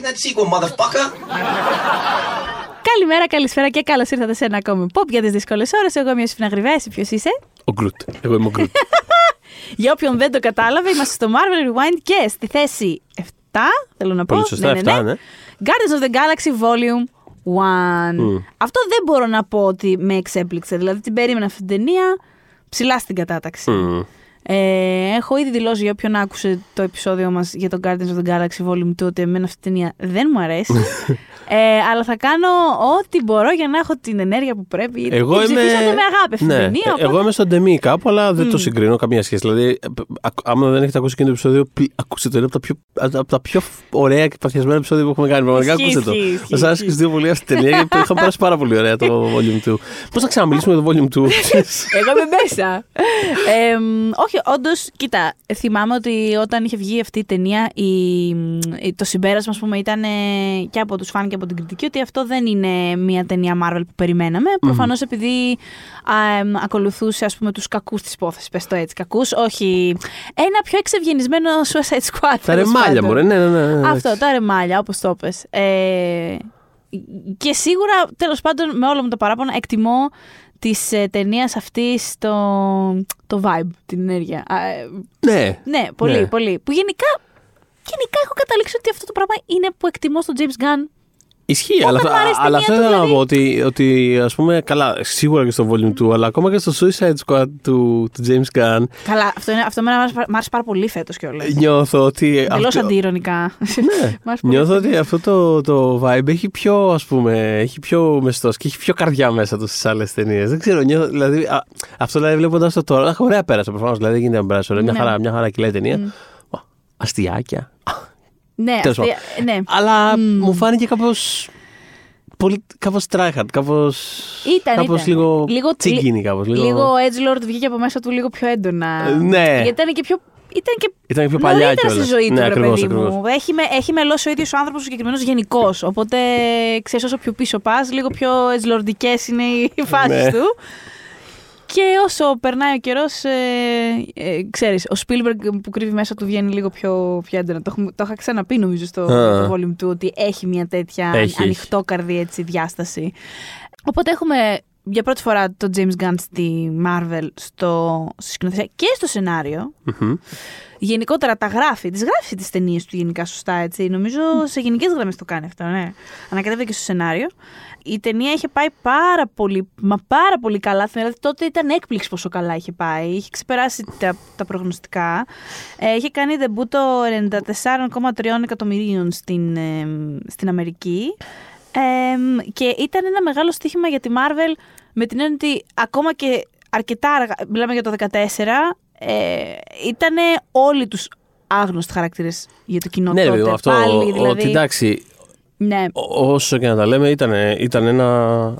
that sequel, motherfucker. Καλημέρα, καλησπέρα και καλώς ήρθατε σε ένα ακόμη pop για τις δύσκολες ώρες. Εγώ είμαι ο Σφίνα Γρυβέση. Ποιος είσαι; Ο Γκρουτ. Εγώ είμαι ο Γκρουτ. Για όποιον δεν το κατάλαβε, είμαστε στο Marvel Rewind και στη θέση 7. Θέλω να πω. Πολύ σωστά, 7, ναι. Guardians of the Galaxy Volume 1. Αυτό δεν μπορώ να πω ότι με εξέπληξε. Δηλαδή την περίμενα αυτή την ταινία ψηλά στην κατάταξη. Μμ. Ε, έχω ήδη δηλώσει για όποιον άκουσε το επεισόδιο μας για τον Guardians of the Galaxy Volume 2 ότι εμένα αυτή η ταινία δεν μου αρέσει. ε, αλλά θα κάνω ό,τι μπορώ για να έχω την ενέργεια που πρέπει. Εγώ Την είμαι. ψηφίσατε με αγάπη αυτή την ναι, ταινία. ε, οπότε- εγώ είμαι στον Ντεμί κάπου, αλλά δεν το συγκρίνω καμία σχέση. Δηλαδή, ε, α- άμα δεν έχετε ακούσει εκείνο το επεισόδιο, πλη- ακούστε το. Είναι από τα πιο, από τα πιο ωραία και παθιασμένα επεισόδια που έχουμε κάνει. Πραγματικά Ισχύει, ακούστε το. ισχύει, ισχύει, Μα άρεσε και ισχύει. δύο πολύ αυτή την ταινία γιατί είχαμε περάσει πάρα πολύ ωραία το Volume 2. Πώς να ξαναμιλήσουμε για το Volume 2. Εγώ είμαι μέσα. Ε, μ, όχι, όντως, κοίτα, θυμάμαι ότι όταν είχε βγει αυτή η ταινία, η, η- το συμπέρασμα, ας πούμε, ήταν ε, και από τους φαν και από την κριτική ότι αυτό δεν είναι μια ταινία Marvel που περιμέναμε. Προφανώς επειδή α, εμ, ακολουθούσε, ας πούμε, τους κακούς της υπόθεσης. Πες το έτσι, κακούς. Όχι. Ένα πιο εξευγενισμένο Suicide Squad. Τα τέλος ρεμάλια πάντων. μου, ρε. Ναι, ναι, ναι. ναι, Αυτό, εντάξει. τα ρεμάλια, όπως το πες. Ε, και σίγουρα, τέλος πάντων, με όλο μου το παράπονα, εκτιμώ της ε, ταινίας αυτής το, το vibe, την ενέργεια. Α, ε, Ναι. ναι, πολύ, Ναι. πολύ. Που γενικά, γενικά έχω καταλήξει ότι αυτό το πράγμα είναι που εκτιμώ στον James Gunn. Ισχύει, Όταν αλλά, μ' αρέσει η αλλά ταινία αυτό του, ήθελα να δηλαδή. πω ότι, ότι ας πούμε, καλά, σίγουρα και στο Volume 2, αλλά ακόμα και στο Suicide Squad του, του James Gunn, Καλά, αυτό, είναι, αυτό εμένα μ' άρεσε, μ' άρεσε πάρα πολύ φέτος κιόλας. νιώθω ότι... Εντελώς αυτό- αντιειρωνικά. Ναι. Μ' άρεσε πολύ Νιώθω αυτό. ότι αυτό το, το vibe έχει πιο, ας πούμε, έχει πιο μεστός και έχει πιο καρδιά μέσα τους στις άλλες ταινίες. Δεν ξέρω, νιώθω, δηλαδή, α, αυτό δηλαδή βλέποντας το τώρα, αχ, ωραία πέρασε προφανώς, δηλαδή δεν γίνεται να περάσει ωραία, μια Ναι. χαρά, μια χαρά κυλάει η ταινία. Μα, Αστιάκια. Ναι, Τέλος αυτή- ναι. Αλλά μου φάνηκε κάπως, πολύ, κάπως tryhard, κάπως, Ήταν, κάπως ήταν. λίγο, Λίγο- τσιγκίνι κάπως. Λίγο, Λίγο ο Edgelord βγήκε από μέσα του λίγο πιο έντονα. Ε, ναι. Γιατί ήταν και πιο. Ήταν και Ήταν πιο παλιά νωρίτερα στη κιόλας. ζωή του, Ναι, ρε ακριβώς, παιδί μου. ακριβώς. Έχει, με, έχει μελώσει ο ίδιος ο άνθρωπος ο συγκεκριμένος γενικώ. Οπότε ξέρεις, όσο πιο πίσω πας, λίγο πιο ετζλορντικέ είναι οι φάσεις Ναι. του. Και όσο περνάει ο καιρός, ε, ε, ξέρεις, ο Spielberg που κρύβει μέσα του βγαίνει λίγο πιο, πιο έντονα. Το, έχουμε- το είχα ξαναπεί νομίζω στο Α. το volume του ότι έχει μια τέτοια Έχει, έχει. ανοιχτόκαρδη έτσι, διάσταση. Οπότε έχουμε για πρώτη φορά το James Gunn στη Marvel στο, στη σκηνοθεσία και στο σενάριο. Μμμ. Γενικότερα τα γράφει, τις γράφει τις ταινίες του γενικά σωστά έτσι. Νομίζω σε γενικές γραμμές το κάνει αυτό, ναι. Ανακατεύεται και στο σενάριο. Η ταινία είχε πάει πάρα πολύ, μα πάρα πολύ καλά. Δηλαδή τότε ήταν έκπληξη πόσο καλά είχε πάει. Είχε ξεπεράσει τα, τα προγνωστικά. Ε, είχε κάνει debut το 94,3 εκατομμυρίων στην, ε, στην Αμερική. Ε, και ήταν ένα μεγάλο στοίχημα για τη Marvel με την έννοια ότι ακόμα και αρκετά αργά, μιλάμε για το 2014, ε, ήταν όλοι τους άγνωστοι χαρακτήρες για το κοινό Ναι, ρε τότε. παιδί μου, αυτό, Πάλι, δηλαδή, ότι εντάξει, ναι. Ό- Όσο και να τα λέμε, ήταν, ήταν ένα.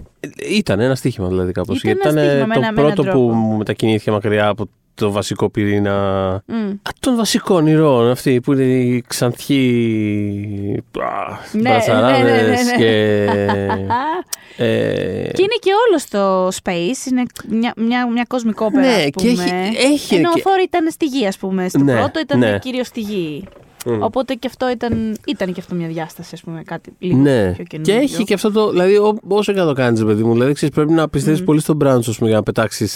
Ήταν ένα στοίχημα δηλαδή κάπως. Ήταν Γιατί ένα ήταν στοίχημα με το ένα- με έναν πρώτο που τρόπο. μου μετακινήθηκε μακριά από το βασικό πυρήνα. Μμ. Α, των βασικών ηρώων αυτή που είναι οι ξανθοί. Ναι, μπρατσαράδες ναι, ναι, ναι, ναι. και. ε, Και είναι και όλος το space, είναι μια, μια, μια κοσμικόπερα, Ναι, ας και πούμε. έχει- έχει Ενώ ο και- Θόρ ήταν στη γη, ας πούμε. Στο Ναι, πρώτο ήταν ναι. κυρίως στη γη. Μμ. Οπότε και αυτό ήταν, ήταν και αυτό μια διάσταση, ας πούμε, κάτι λίγο Ναι, πιο και καινούργιο. έχει και αυτό το. Δηλαδή, ό- όσο και να το κάνεις, παιδί μου, δηλαδή ξέρεις, πρέπει να πιστεύεις πολύ στον brand σου ας πούμε, για να πετάξεις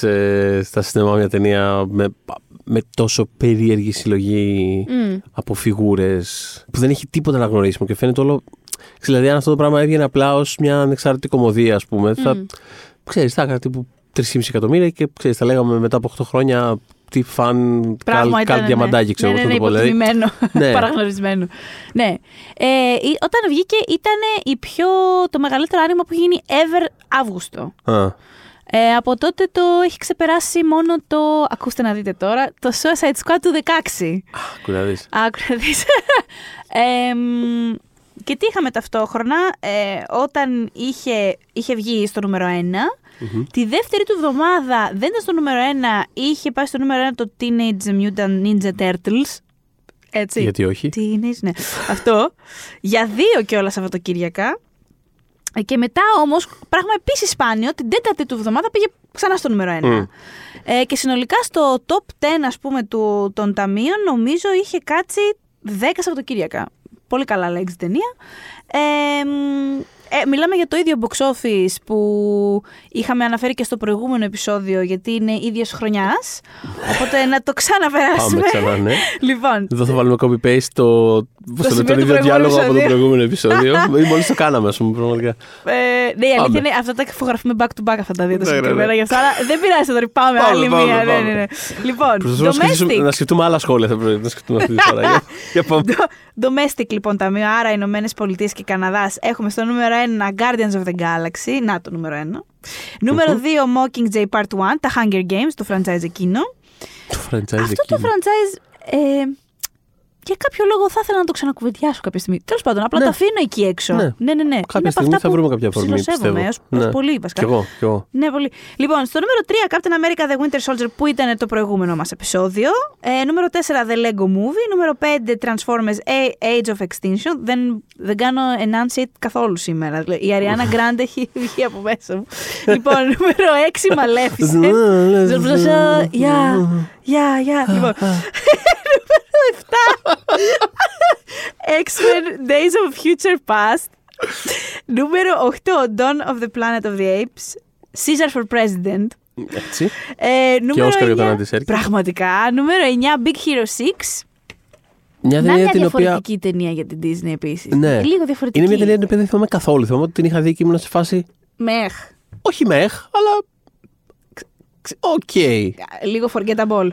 στα σινεμά μια ταινία με, με τόσο περίεργη συλλογή Μμ. από φιγούρες που δεν έχει τίποτα να γνωρίσουμε και φαίνεται όλο. Ξέρεις, Δηλαδή, αν αυτό το πράγμα έβγαινε απλά ως μια ανεξάρτητη κομμωδία, ας πούμε, θα. Μμ. ξέρεις, θα έκανε τύπου 3,5 εκατομμύρια και ξέρεις, θα λέγαμε μετά από 8 χρόνια τι φαν Πράγμα καλ, ήταν, καλ διαμαντάκι, ξέρω ναι, πώς ναι, να ναι, το πω. Δηλαδή, υποτιμημένο, Ναι. παραγνωρισμένο. Ναι. Ε, η- όταν βγήκε ήταν η πιο, το μεγαλύτερο άνοιγμα που έχει γίνει ever Αύγουστο. α, Ε, από τότε το έχει ξεπεράσει μόνο το, ακούστε να δείτε τώρα, το Suicide Squad του 16. άκου να δεις. Άκου να δεις. Ε, μ, και τι είχαμε ταυτόχρονα, ε, όταν είχε, είχε βγει στο νούμερο 1, τη δεύτερη του εβδομάδα δεν ήταν στο νούμερο 1, είχε πάει στο νούμερο 1 το Teenage Mutant Ninja Turtles. Έτσι. Γιατί όχι; Teenage, ναι. Αυτό. Για δύο και όλα Σαββατοκύριακα. Ε, Και μετά όμως, πράγμα επίσης σπάνιο, την τέταρτη του εβδομάδα πήγε ξανά στο νούμερο 1. Μμ. Ε, και συνολικά στο top 10 ας πούμε του, των ταμείων νομίζω είχε κάτσει 10 Σαββατοκύριακα. Πολύ καλά λέξη ταινία. Ε, μ, ε, μιλάμε για το ίδιο box office που είχαμε αναφέρει και στο προηγούμενο επεισόδιο γιατί είναι ίδιας χρονιάς. Οπότε να το ξαναπεράσουμε. Πάμε ξανά, ναι. Λοιπόν, Εδώ θα βάλουμε copy-paste το, πώς το, σημείο λέτε, τον του ίδιο προηγούμενου διάλογο από το επεισόδιο. προηγούμενο επεισόδιο. Ή μόλις το κάναμε, ας πούμε, πραγματικά. ε, ναι, η αλήθεια Πάμε. είναι αυτά τα ηχογραφούμε back to back αυτά τα δύο τα Ναι, ναι, ναι. συγκεκριμένα γι' αυτό, αλλά δεν πειράζει τώρα, πάμε, Πάμε, άλλη πάμε, μία. Ναι, πάμε. ναι, ναι. Λοιπόν, Προσπαθούμε να σκεφτούμε, domestic. να σκεφτούμε άλλα σχόλια θα πρέπει να σκεφτούμε αυτή τη φορά. Για- Για πάμε. Domestic λοιπόν ταμείο, άρα Ηνωμένες Πολιτείες και Καναδάς. Έχουμε στο νούμερο 1 Guardians of the Galaxy. Να το νούμερο 1. Νούμερο 2 Mockingjay Part 1, τα Hunger Games, το franchise εκείνο. Το franchise Αυτό το εκείνο. franchise. Ε, για κάποιο λόγο θα ήθελα να το ξανακουβεντιάσω κάποια στιγμή. Τέλος πάντων, απλά Ναι. το αφήνω εκεί έξω. Ναι. ναι, ναι. ναι. Κάποια Είναι από στιγμή αυτά θα που βρούμε κάποια αφορμή, ψιλοσέβομαι, πιστεύω. ως- ως Ναι. πολύ βασικά. Κι εγώ, κι εγώ. Ναι, πολύ. Λοιπόν, στο νούμερο 3, Captain America The Winter Soldier, που ήταν το προηγούμενο μας επεισόδιο. Ε, νούμερο 4, The Lego Movie. Νούμερο 5, Transformers A- Age of Extinction. Δεν, δεν κάνω enunciate καθόλου σήμερα. Δηλαδή, Η Ariana Grande έχει βγει από μέσα μου. λοιπόν, νούμερο 6, Maleficent. Γεια, γεια, γεια. Λοιπόν, νούμερο 7, X-Men Days of Future Past. Νούμερο 8, Dawn of the Planet of the Apes. Caesar for President. Έτσι. Ε, νούμερο Όσκαρ για τον 9, Άντι Σέρκης. Πραγματικά. Νούμερο 9, Big Hero 6. Μια Να ταινία μια την οποία. διαφορετική ταινία για την Disney επίσης. Ναι. Λίγο διαφορετική. Είναι μια ταινία την οποία δεν θυμάμαι καθόλου. Θυμάμαι ότι την είχα δει και ήμουν σε φάση. Meh. Όχι meh, αλλά. ξ- Οκ. Λίγο forgettable.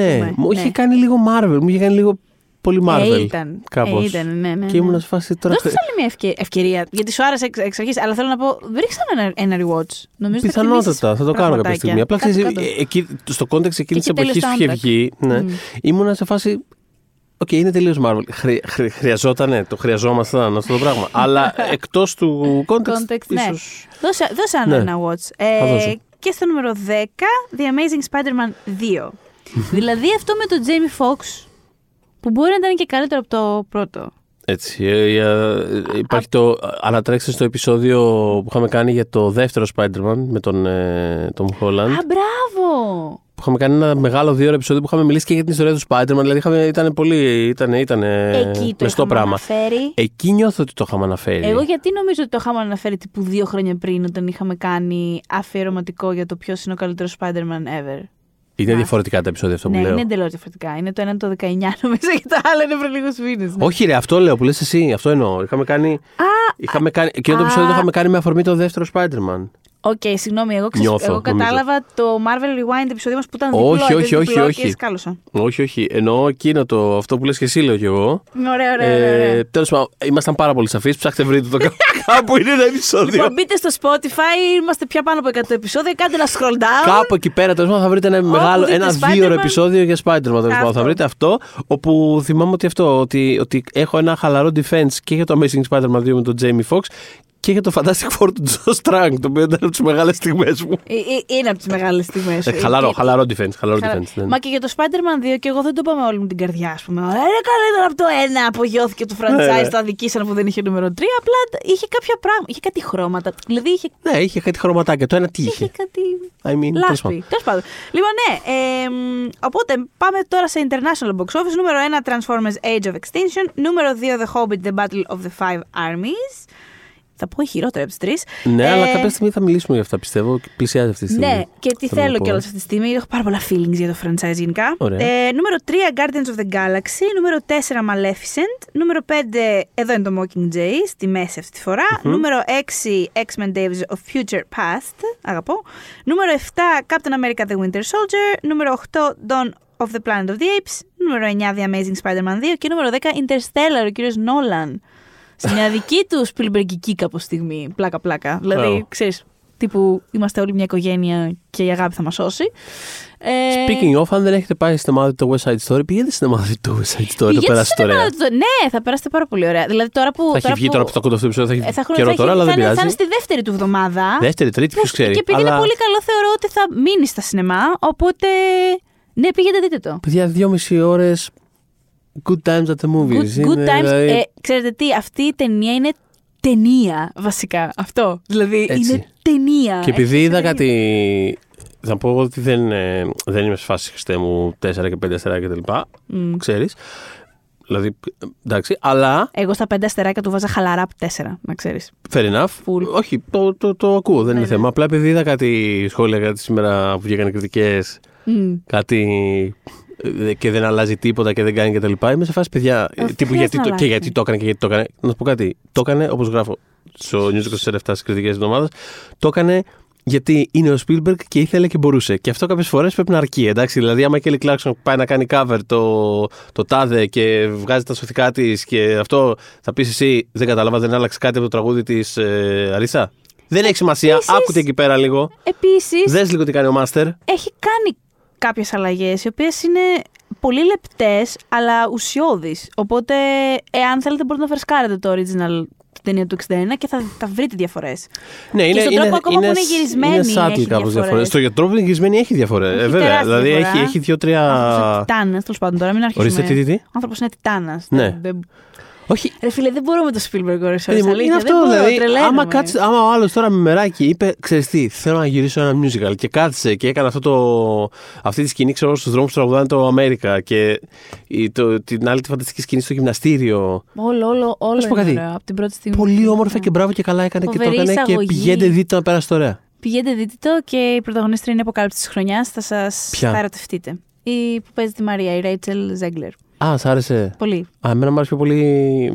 Ας Ναι, πούμε. μου είχε Ναι. κάνει λίγο Marvel. Μου είχε κάνει λίγο πολύ Marvel. Ε, ήταν. Κάπως. Ε, ήταν, ναι, ναι, Και ναι. ήμουν σε φάση τώρα. Δώστε της άλλη μια ευκαι- ευκαιρία. Γιατί σου άρεσε εξ, εξ αρχής, αλλά θέλω να πω, ρίξτε ένα, ένα rewatch. Νομίζω θα Πιθανότατα, εκτιμήσεις θα το κάνω κάποια πραγματάκια. στιγμή. Απλά Κάτω, ξέρεις, κάτω. ε, εκεί, στο context εκείνη της Και εποχής τέλειος που είχε soundtrack. βγει, ναι, Μμ. ήμουνα σε φάση. Οκ, είναι τελείως Marvel. Χρει, χρει, χρειαζότανε, το χρειαζόμασταν αυτό το πράγμα. Αλλά εκτός του context, Context, ναι. ίσως... Δώσε, δώσε ένα, Ναι. ένα watch. Ε, Θα δώσω. και στο νούμερο 10, The Amazing Spider-Man 2. δηλαδή αυτό με τον Jamie Foxx, που μπορεί να ήταν και καλύτερο από το πρώτο. Έτσι. ε, ε, ε, υπάρχει το. Ανατρέξτε στο επεισόδιο που είχαμε κάνει για το δεύτερο Spider-Man με τον ε, Tom Holland. Α, μπράβο! Που είχαμε κάνει ένα μεγάλο δύο ώρο επεισόδιο που είχαμε μιλήσει και για την ιστορία του Spider-Man. Δηλαδή είχαμε, ήταν πολύ. Ήταν, ήταν Εκεί το μεστό είχαμε πράγμα. αναφέρει. Εκεί νιώθω ότι το είχαμε αναφέρει. Εγώ γιατί νομίζω ότι το είχαμε αναφέρει τύπου δύο χρόνια πριν όταν είχαμε κάνει αφιερωματικό για το ποιος είναι ο καλύτερος Spider-Man ever. Είναι Να. διαφορετικά τα επεισόδια αυτό που ναι, λέω. είναι εντελώς διαφορετικά. Είναι το ένα το 19 νομίζω και το άλλο είναι πριν λίγους μήνες. Όχι, ρε, αυτό λέω που λες εσύ. Αυτό εννοώ. Είχαμε κάνει. Α, Είχαμε κάνει, εκείνο το α. επεισόδιο το είχαμε κάνει με αφορμή το δεύτερο Spider-Man. OK, συγγνώμη, εγώ, ξεσ... Νιώθω, εγώ νομίζω. κατάλαβα το Marvel Rewind επεισόδιο μας που ήταν Όχι, διπλό. όχι, έπαιζε όχι, διπλό όχι. Και σκάλωσα. Όχι, όχι. Εννοώ εκείνο το. Αυτό που λες και εσύ, λέω κι εγώ. Ωραία, ωραία, ωραία. ωραία. Ε, Τέλος πάντων, ήμασταν πάρα πολύ σαφείς. Ψάχτε βρείτε το κάπου. Κάπου είναι ένα επεισόδιο. Λοιπόν, μπείτε στο Spotify, είμαστε πια πάνω από 100 επεισόδια. Κάντε ένα scroll down. Κάπου εκεί πέρα τέλος πάντων θα βρείτε ένα μεγάλο, δείτε ένα Spider-Man. δύο ώρο επεισόδιο για Spider-Man. τέλος πάντων. Αυτό. Θα βρείτε αυτό. Όπου θυμάμαι ότι αυτό, ότι, ότι έχω ένα χαλαρό defense και για το Amazing Spider-Man 2 με τον Jamie Foxx και για το Fantastic Four του Joe Strang, το οποίο ήταν από τις μεγάλες στιγμές μου. Ε, ε, Είναι από τις μεγάλες στιγμές. Ε, χαλαρό, χαλαρό defense. Χαλαρό Χαρά. defense ναι. Μα και για το Spider-Man 2 και εγώ δεν το είπα με όλη μου την καρδιά, ας πούμε. «Ε, Είναι καλύτερο από το ένα. Απογειώθηκε το franchise, Ναι. το αδικήσαν που δεν είχε νούμερο 3. Απλά είχε κάποια πράγματα. Είχε κάτι χρώματα. Δηλαδή είχε, Ναι, είχε κάτι χρωματάκια. Το ένα τι είχε; Είχε. κάτι. I mean, τέλος Λάσπη. πάντων. Τέλος πάντων. Λοιπόν, ναι. Ε, μ, οπότε πάμε τώρα σε international box office. Νούμερο 1 Transformers Age of Extinction. Νούμερο 2 The Hobbit The Battle of the Five Armies. Θα πω η χειρότερη από τις τρεις. Ναι, αλλά κάποια στιγμή θα μιλήσουμε για αυτά, πιστεύω. και Πλησιάζει αυτή τη στιγμή. Ναι, και τι Θέλω να θέλω πω. κιόλας αυτή τη στιγμή. Έχω πάρα πολλά feelings για το franchise γενικά. Ωραία. Ε, νούμερο 3, Guardians of the Galaxy. Νούμερο 4, Maleficent. Νούμερο 5, εδώ είναι το Mockingjay, στη μέση αυτή τη φορα Νούμερο 6, X-Men Days of Future Past. Αγαπώ. Νούμερο 7, Captain America The Winter Soldier. Νούμερο 8, Dawn of the Planet of the Apes. Νούμερο 9, The Amazing Spider-Man 2. Και νούμερο 10, Interstellar, ο κύριος Νόλαν. Σε μια δική τους σπιλμπεργκική κάπως στιγμή. Πλάκα-πλάκα. Δηλαδή, Μπράβο. ξέρεις, τύπου είμαστε όλοι μια οικογένεια και η αγάπη θα μας σώσει. Ε, Speaking of, αν δεν έχετε πάει στην ομάδα του West Side Story, πηγαίνετε στην ομάδα του West Side Story. Το πηγαίνετε περάσετε σε ένα- ωραία. το- Ναι, θα περάσετε πάρα πολύ ωραία. Δηλαδή τώρα που. Θα έχει βγει που- τώρα που το ακούτε αυτό το επεισόδιο, θα ε, έχει θα έχουν- καιρό θα τώρα, έχει- αλλά δεν θα είναι- Θα πειράζει. είναι στη δεύτερη του εβδομάδα. Δεύτερη, τρίτη, ποιος ξέρει. Και επειδή Αλλά, είναι πολύ καλό, θεωρώ ότι θα μείνει στα σινεμά. Οπότε. Ναι, πήγαινε δείτε το. Παιδιά, δυόμιση ώρες. Good times at the movies. Good, good Είναι, times. δηλαδή, Ε, ξέρετε τι, αυτή η ταινία είναι ταινία βασικά. Αυτό. Δηλαδή Έτσι. είναι ταινία. Και επειδή Έχει είδα ταινία. κάτι. Θα πω ότι δεν, ε, δεν είμαι σε φάση Χριστέ μου 4 και 5 αστερά κτλ. Μμ. Ξέρεις. Δηλαδή, εντάξει, αλλά. Εγώ στα πέντε αστεράκια του βάζα χαλαρά από τέσσερα, να ξέρεις. Fair enough. Full. Όχι, το, το, το ακούω, δεν Ναι, είναι ναι. θέμα. Απλά επειδή είδα κάτι σχόλια κάτι σήμερα που βγήκαν κριτικές, κάτι ε, και δεν αλλάζει τίποτα και δεν κάνει και τα λοιπά. Είμαι σε φάση παιδιά. Ε, ε, δεν τύπου χρειάζεται γιατί να το, και αλλάξει. γιατί το έκανε και γιατί το έκανε. Να σου πω κάτι. Το έκανε, όπως γράφω στο News 24 στις κριτικές εβδομάδας, το έκανε γιατί είναι ο Spielberg και ήθελε και μπορούσε. Και αυτό κάποιες φορές πρέπει να αρκεί. Εντάξει, δηλαδή, άμα η Kelly Clarkson πάει να κάνει cover το, το τάδε και βγάζει τα σωθικά της και αυτό θα πεις εσύ, δεν κατάλαβα, δεν άλλαξε κάτι από το τραγούδι της ε, Αρίσα. Δεν έχει σημασία. Επίσης- Άκουτε εκεί πέρα λίγο. Επίσης, Δες λίγο τι κάνει ο Μάστερ. έχει κάνει κάποιες αλλαγές, οι οποίες είναι πολύ λεπτές, αλλά ουσιώδεις. Οπότε, εάν θέλετε, μπορείτε να φρεσκάρετε το original την ταινία του 61 και θα, θα βρείτε διαφορές. Ναι, είναι, στον είναι, τρόπο ακόμα είναι, που είναι γυρισμένη είναι έχει subtle κάπως διαφορές. διαφορές. Στο τρόπο που είναι γυρισμένη έχει διαφορές. Ε, Έχει βέβαια. τεράστια Δηλαδή διαφορά. έχει, έχει δύο-τρία. Τιτάνας, τέλος πάντων, τώρα μην αρχίσουμε. Ορίστε, τι, τι, τι; άνθρωπος είναι τιτάνας. Ναι. Όχι, Ρε φίλε, δεν μπορώ με το Spielberg ώρες, Παιδί μου, αλήθεια, είναι δεν αυτό μπορώ, δηλαδή. τρελαίνομαι. Άμα, κάτσει, άμα ο άλλος τώρα με μεράκι είπε, ξέρεις τι, θέλω να γυρίσω ένα musical και κάθισε και έκανε αυτό το, αυτή τη σκηνή, ξέρω στους δρόμους που τραγουδάνε το Αμέρικα και η- το, την άλλη τη φανταστική σκηνή στο γυμναστήριο. Όλο, όλο, όλο σου πω είναι κάτι. ωραίο, από την πρώτη στιγμή. Πολύ όμορφα και μπράβο και καλά έκανε και το Φοβερή έκανε και εισαγωγή. πηγαίνετε δείτε το να περάσετε ωραία. Πηγαίνετε δείτε το και η πρωταγωνίστρια είναι η αποκάλυψη της χρονιάς, θα σας Ποια; θα ερωτευτείτε. Η που παίζει τη Μαρία, η Ρέιτσελ Ζέγκλερ. Α, σ' άρεσε. Πολύ. Α, εμένα μου άρεσε πιο πολύ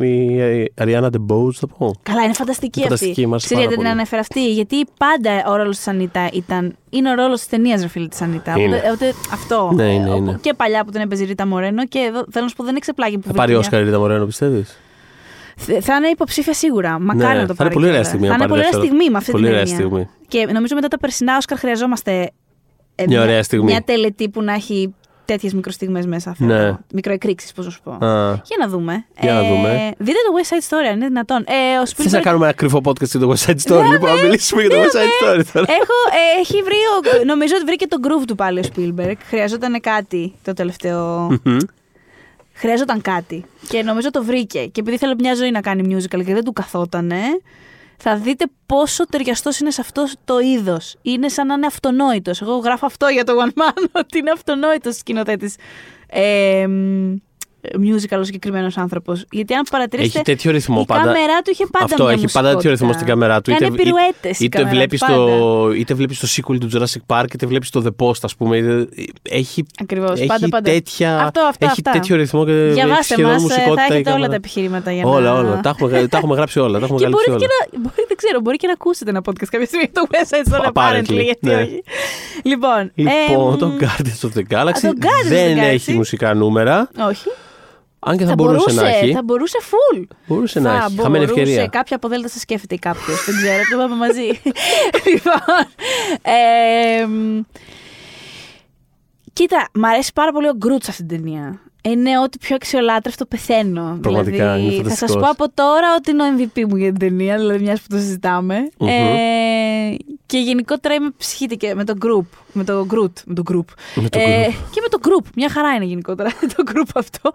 η Αριάννα Ντεμπόουτ, θα πω. Καλά, είναι φανταστική, Φανταστική, αυτή. μ' άρεσε Ξέρετε, πάρα την πολύ. ανέφερα αυτή, γιατί πάντα ο ρόλος της Ανίτα ήταν. Είναι ο ρόλος της ταινίας, ρε φίλε της Ανίτα. Είναι. Οπότε, οπότε αυτό. Ναι, είναι, Ε, είναι. Και παλιά που την έπαιζε η Ρίτα Μορένο και εδώ θέλω να σου πω δεν εξεπλάγει που Θα πάρει βρήκε Όσκαρ η Ρίτα Μορένο, πιστεύεις; μια- Θα είναι υποψήφια σίγουρα. Μακάρι Ναι, να το θα είναι πάρει. πολύ ωραία κιόλας. στιγμή Θα να είναι πάρει πολύ ωραία δεύτερο. στιγμή με αυτή Πολύ την ωραία ταινία. στιγμή. Και νομίζω μετά τα περσινά Όσκαρ χρειαζόμαστε ε, Μια ωραία στιγμή. Μια τελετή που να έχει τέτοιες μικροστιγμές μέσα. θέλω. Ναι. Μικροεκρήξεις, πώς να σου πω. Α. Για να δούμε. Για να Ε, δούμε. Δείτε το West Side Story, αν είναι δυνατόν. Ε, ο Θες να Spielberg κάνουμε ένα κρυφό podcast για το West Side Story, Ναι, λοιπόν, να ναι. μιλήσουμε για το Ναι, West Side ναι. Story τώρα. Έχω, ε, έχει βρει, ο- νομίζω ότι βρήκε τον groove του πάλι ο Spielberg. Χρειαζόταν κάτι το τελευταίο. Μμμ. Χρειαζόταν κάτι. Και νομίζω το βρήκε. Και επειδή θέλω μια ζωή να κάνει musical και δεν του καθότανε, θα δείτε πόσο ταιριαστός είναι σε αυτό το είδος. Είναι σαν να είναι αυτονόητος. Εγώ γράφω αυτό για το One Man, ότι είναι αυτονόητος σκηνοθέτης. Ε, μ, musical ο συγκεκριμένος άνθρωπος. Γιατί αν παρατηρήσετε. Έχει τέτοιο ρυθμό η πάντα. κάμερά του είχε πάντα Αυτό μια έχει πάντα τέτοιο ρυθμό στην κάμερά του. Κάνει πυρουέτες η είτε, κάμερα βλέπεις του, το, πάντα. είτε βλέπεις το sequel του Jurassic Park, είτε βλέπεις το The Post, ας πούμε. είτε- Έχει, Ακριβώς, έχει, πάντα, πάντα. Τέτοια, Αυτό, αυτά, έχει αυτά. τέτοιο ρυθμό και Διαβάστε σχεδόν μας, θα μουσικότητα. η έχετε όλα κάμερα. τα επιχειρήματα για να. Όλα, όλα. Τα έχουμε, τα έχουμε γράψει όλα. Τα έχουμε Και καλύψει μπορείτε όλα. και να, μπορείτε, δεν ξέρω, μπορεί και να ακούσετε ένα podcast κάποια στιγμή το West Side Story Apparently, apparently, γιατί ναι. όχι. Λοιπόν, Λοιπόν, εμ, το Guardians of the Galaxy το Guardians of the δεν Galaxy. έχει μουσικά νούμερα. όχι. Αν και θα, μπορούσε, να έχει. Θα μπορούσε full. Μπορούσε να θα έχει. Χαμένη μπορούσε. ευκαιρία. Κάποια από Δέλτα σε σκέφτεται κάποιος. δεν ξέρω, το πάμε μαζί. λοιπόν. εμ, κοίτα, μ' αρέσει πάρα πολύ ο Γκρούτς σε αυτήν την ταινία. Είναι ό,τι πιο αξιολάτρευτο πεθαίνω. Πραγματικά, δηλαδή, είναι θα σας φανταστικός. πω από τώρα ότι είναι ο MVP μου για την ταινία, δηλαδή μιας που το συζητάμε. Μμμ. Ε, και γενικότερα είμαι ψυχήτη και με το group. Με το Groot. Με το group. Με το Ε, group. και με το group. Μια χαρά είναι γενικότερα το group αυτό.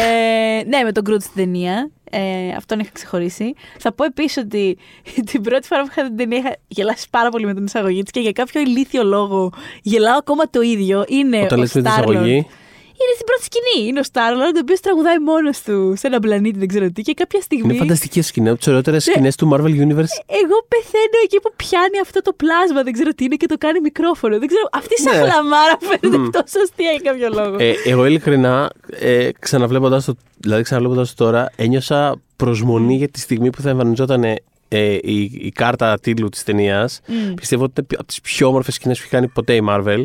Ε, ναι, με το group στην ταινία. Ε, αυτόν είχα ξεχωρίσει. Θα πω επίσης ότι την πρώτη φορά που είχα την ταινία είχα γελάσει πάρα πολύ με την εισαγωγή της και για κάποιο ηλίθιο λόγο γελάω ακόμα το ίδιο. Είναι Όταν ο λες με την Star-Lord. εισαγωγή. Είναι στην πρώτη σκηνή. Είναι ο Starlord, ο οποίος τραγουδάει μόνος του σε ένα πλανήτη, δεν ξέρω τι. Και κάποια στιγμή. Είναι φανταστική σκηνή. Από τις ωραιότερες Ναι. σκηνές του Marvel Universe. Εγώ πεθαίνω εκεί που πιάνει αυτό το πλάσμα, δεν ξέρω τι είναι και το κάνει μικρόφωνο. Δεν ξέρω. Αυτή η Ναι. σαχλαμάρα φαίνεται Μμ. τόσο αστεία για κάποιο λόγο. Ε, εγώ ειλικρινά, ε, ξαναβλέποντας το, δηλαδή ξαναβλέποντας το τώρα, ένιωσα προσμονή για τη στιγμή που θα εμφανιζόταν ε, η, η κάρτα τίτλου της ταινίας. Μμ. Πιστεύω ότι είναι από τις πιο όμορφες σκηνές που έχει κάνει ποτέ η Marvel.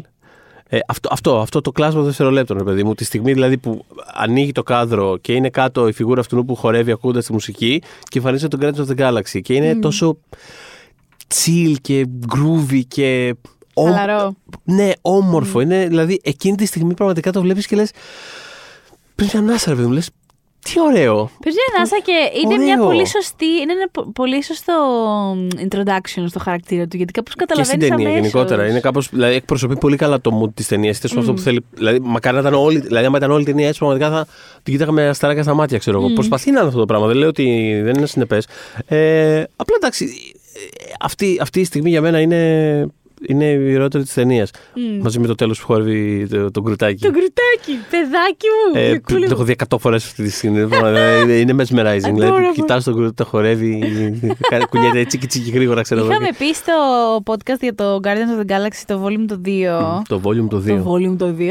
Ε, αυτό, αυτό, αυτό το κλάσμα των δευτερολέπτων, ρε παιδί μου. Τη στιγμή δηλαδή που ανοίγει το κάδρο και είναι κάτω η φιγούρα αυτού που χορεύει ακούγοντας τη μουσική και εμφανίζεται τον Guardians of the Galaxy. Και είναι τόσο chill και groovy και. όμ- Χαλαρό. ναι, όμορφο. Είναι, δηλαδή, εκείνη τη στιγμή πραγματικά το βλέπεις και λες. Πριν μια ανάσα, ρε παιδί μου, λες. Τι ωραίο. Παίζει μια ανάσα και είναι μια Ωραίο. πολύ σωστή, είναι ένα πο- πολύ σωστό introduction στο χαρακτήρα του, γιατί κάπως Και στην καταλαβαίνεις ταινία αμέσως. γενικότερα. Είναι κάπως, δηλαδή, εκπροσωπεί πολύ καλά το mood της ταινίας. Είτε Mm. αυτό που θέλει. Δηλαδή, μακάρι να ήταν όλη, δηλαδή, άμα ήταν όλη η ταινία έτσι, πραγματικά θα την κοίταγα με ασταράκια στα μάτια, ξέρω Mm. εγώ. Προσπαθεί να είναι αυτό το πράγμα. Δεν λέω ότι δεν είναι συνεπές. Ε, απλά εντάξει, ε, αυτή, αυτή η στιγμή για μένα είναι είναι η ιερότερη της ταινίας. Μμ. Μαζί με το τέλος που χορεύει το, το γκρουτάκι. Το γκρουτάκι, παιδάκι μου. Ε, γλυκούλη το μου. έχω δει 100 φορές αυτή τη στιγμή. Ε, είναι- είναι mesmerizing. δηλαδή, Adorable. κοιτάς τον γκρουτ, το χορεύει, κάνει- κουνιέται τσίκι τσίκι γρήγορα, ξέρω εγώ. Είχαμε πει στο podcast για το Guardians of the Galaxy, το Volume το 2. Το volume το 2. Το Volume το 2.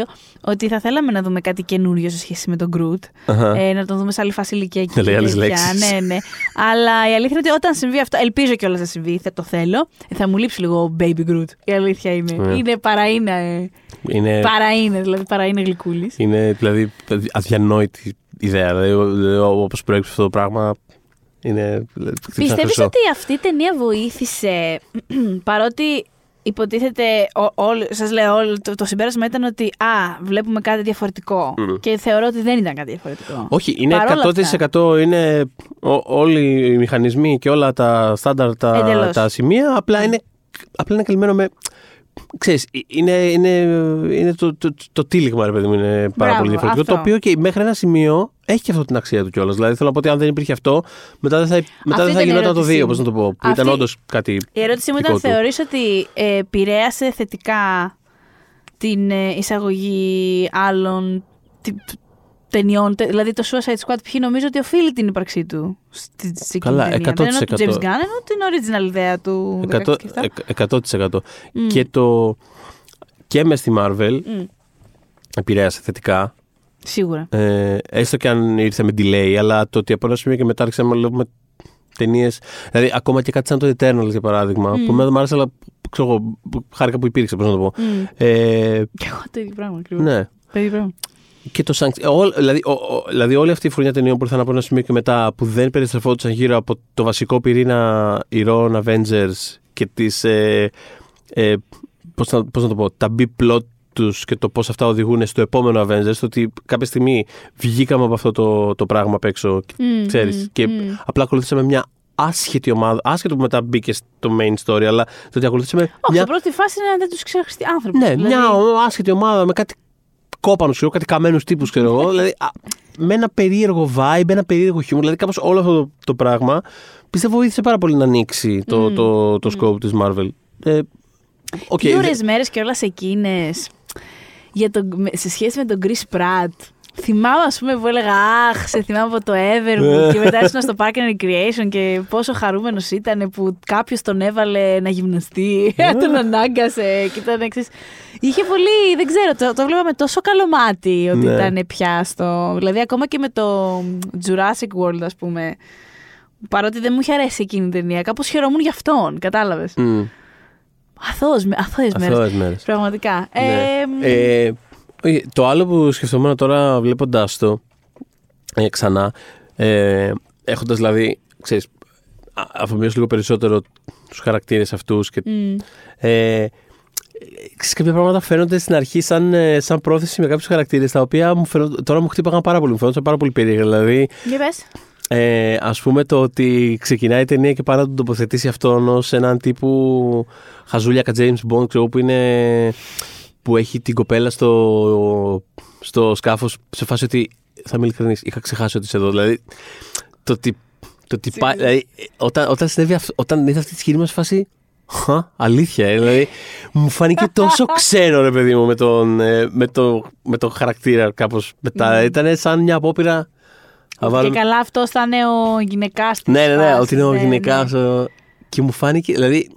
Ότι θα θέλαμε να δούμε κάτι καινούριο σε σχέση με τον Groot. Αχα. Ε, να τον δούμε σε άλλη φάση ηλικία και Να λέει άλλες τέτοια. λέξεις. Ναι, ναι. Αλλά η αλήθεια είναι ότι όταν συμβεί αυτό, ελπίζω κιόλας να συμβεί, θα το θέλω. ε, Θα μου λείψει λίγο ο Baby Groot. Η αλήθεια είναι. Ναι. Είναι παρά είναι. ε, Είναι, Παρά είναι, δηλαδή παρά είναι γλυκούλης. είναι δηλαδή αδιανόητη ιδέα. Δηλαδή, όπως προέκυψε αυτό το πράγμα. Είναι. δηλαδή, χτύπησε ένα Πιστεύεις χρυσό. ότι αυτή η ταινία βοήθησε, παρότι υποτίθεται, ο- όλ- σας λέω, όλ- το, το συμπέρασμα ήταν ότι α, βλέπουμε κάτι διαφορετικό Μμμ. και θεωρώ ότι δεν ήταν κάτι διαφορετικό. Όχι, είναι Παρόλα 100% είναι ο- όλοι οι μηχανισμοί και όλα τα στάνταρ τα, Εντελώς. τα σημεία. Απλά είναι, απλά είναι καλυμμένο με. Ξέρεις, ε, είναι, είναι, είναι το, το, το τύλιγμα, ρε παιδί μου, είναι πάρα Μπράβο, πολύ διαφορετικό. αυτό. Το οποίο και μέχρι ένα σημείο έχει και αυτό την αξία του κιόλας. Δηλαδή θέλω να πω ότι αν δεν υπήρχε αυτό, μετά δεν θα, μετά δεν θα ήταν η γινόταν το ερώτησή δύο, μου. πώ να το πω. Που Αυτή- ήταν όντως κάτι. Η ερώτησή μου ήταν, δικό του. θεωρείς ότι ε, επηρέασε θετικά την ε, εισαγωγή άλλων τι- ταινιών, τε- δηλαδή το Suicide Squad, ποιοι νομίζω ότι οφείλει την ύπαρξή του στη, στη Καλά, ταινία. Δεν εννοώ του 100%. James Gunn, εννοώ την original ιδέα του 16 100%. και αυτά. εκ- 100%. Μμ. Και, το, και μες στη Marvel Μμ. επηρέασε θετικά. Σίγουρα. Ε, έστω και αν ήρθε με delay, αλλά το ότι από ένα σημείο και μετά άρχισαμε να βλέπουμε ταινίες. Δηλαδή, ακόμα και κάτι σαν το Eternal για παράδειγμα, Μμ. που εμένα μου άρεσε, αλλά ξέρω εγώ, χάρηκα που υπήρξε, πώς να το πω. Μμ. Ε, Και εγώ το ίδιο πράγμα ακριβώς. ναι. Το ίδιο πράγμα. Και το Sanct- όλ- δηλαδή, ο- ο- δηλαδή, όλη αυτή η φουρνιά ταινιών που ήρθαν από ένα σημείο και μετά, που δεν περιστρεφόντουσαν γύρω από το βασικό πυρήνα ηρώων Avengers και τις, ε, ε, πώς, να, πώς να το πω, τα B-plot τους και το πώς αυτά οδηγούν στο επόμενο Avengers, το ότι κάποια στιγμή βγήκαμε από αυτό το, το πράγμα απ' έξω, Μμ, ξέρεις, μμ, και μμ. απλά ακολουθήσαμε μια άσχετη ομάδα, άσχετο που μετά μπήκε στο main story, αλλά το ότι ακολουθήσαμε Όχι, μια σε πρώτη φάση είναι να δεν τους ξέρει άνθρωποι. ναι, μια άσχετη ομάδα με κάτι κόπανου, ξέρω, κάτι καμένους τύπους, ξέρω εγώ. δηλαδή, α, με ένα περίεργο vibe, ένα περίεργο χιούμορ. Δηλαδή, κάπως όλο αυτό το, το πράγμα πιστεύω βοήθησε πάρα πολύ να ανοίξει το, Μμμ. το, το, scope της Marvel. Ε, οκ, Τι δε- ωραίες μέρες και όλα εκείνες σε σχέση με τον Chris Pratt. Θυμάμαι, ας πούμε, που έλεγα Αχ, σε θυμάμαι από το Everwood και μετά ήσουν στο Park and Recreation και πόσο χαρούμενος ήταν που κάποιος τον έβαλε να γυμναστεί, τον ανάγκασε και ήταν εξής. Είχε πολύ, δεν ξέρω, το, το βλέπαμε τόσο καλό μάτι ότι Ναι. ήταν πιάσ' το. Δηλαδή, ακόμα και με το Jurassic World, ας πούμε. Παρότι δεν μου είχε αρέσει εκείνη η ταινία, κάπως χαιρόμουν για αυτόν, κατάλαβες. Μμ, Αθώες, αθώες μέρες. αθώες μέρες. Πραγματικά. Ναι. Ε, μ, Ε, όχι, το άλλο που σκεφτόμουν τώρα βλέποντά το ε, ξανά, ε, έχοντας δηλαδή, ξέρεις, α- αφομοιώσει λίγο περισσότερο τους χαρακτήρες αυτούς και μ, Ε, ξέρεις, κάποια πράγματα φαίνονται στην αρχή σαν, ε, σαν πρόθεση με κάποιους χαρακτήρες τα οποία μου φαίνονται, τώρα μου χτύπαγαν πάρα πολύ. Μου φαίνονταν πάρα πολύ περίεργα. Δηλαδή, Για πες. ε, ας πούμε το ότι ξεκινάει η ταινία και πάρα να τον τοποθετήσει αυτόν ως έναν τύπου χαζούλιακα James Bond, ξέρω που είναι. Που έχει την κοπέλα στο, στο σκάφος σε φάση ότι. Θα είμαι ειλικρινής, είχα ξεχάσει ότι είσαι εδώ. Δηλαδή, το ότι. Το ότι πάει, δηλαδή, όταν, όταν, συνέβη, αυ- όταν είδα αυτή τη σκηνή μου σε φάση. Χα, αλήθεια, ε, δηλαδή μου φάνηκε τόσο ξένο ρε παιδί μου με τον, ε, με το, με το χαρακτήρα κάπως μετά. Ήταν σαν μια απόπειρα. θα βάλω- Και καλά αυτός θα είναι ο γυναικάς της ναι, ναι, ναι, φάσης, ότι είναι ο ναι, γυναικάς. ναι. Και μου φάνηκε, δηλαδή,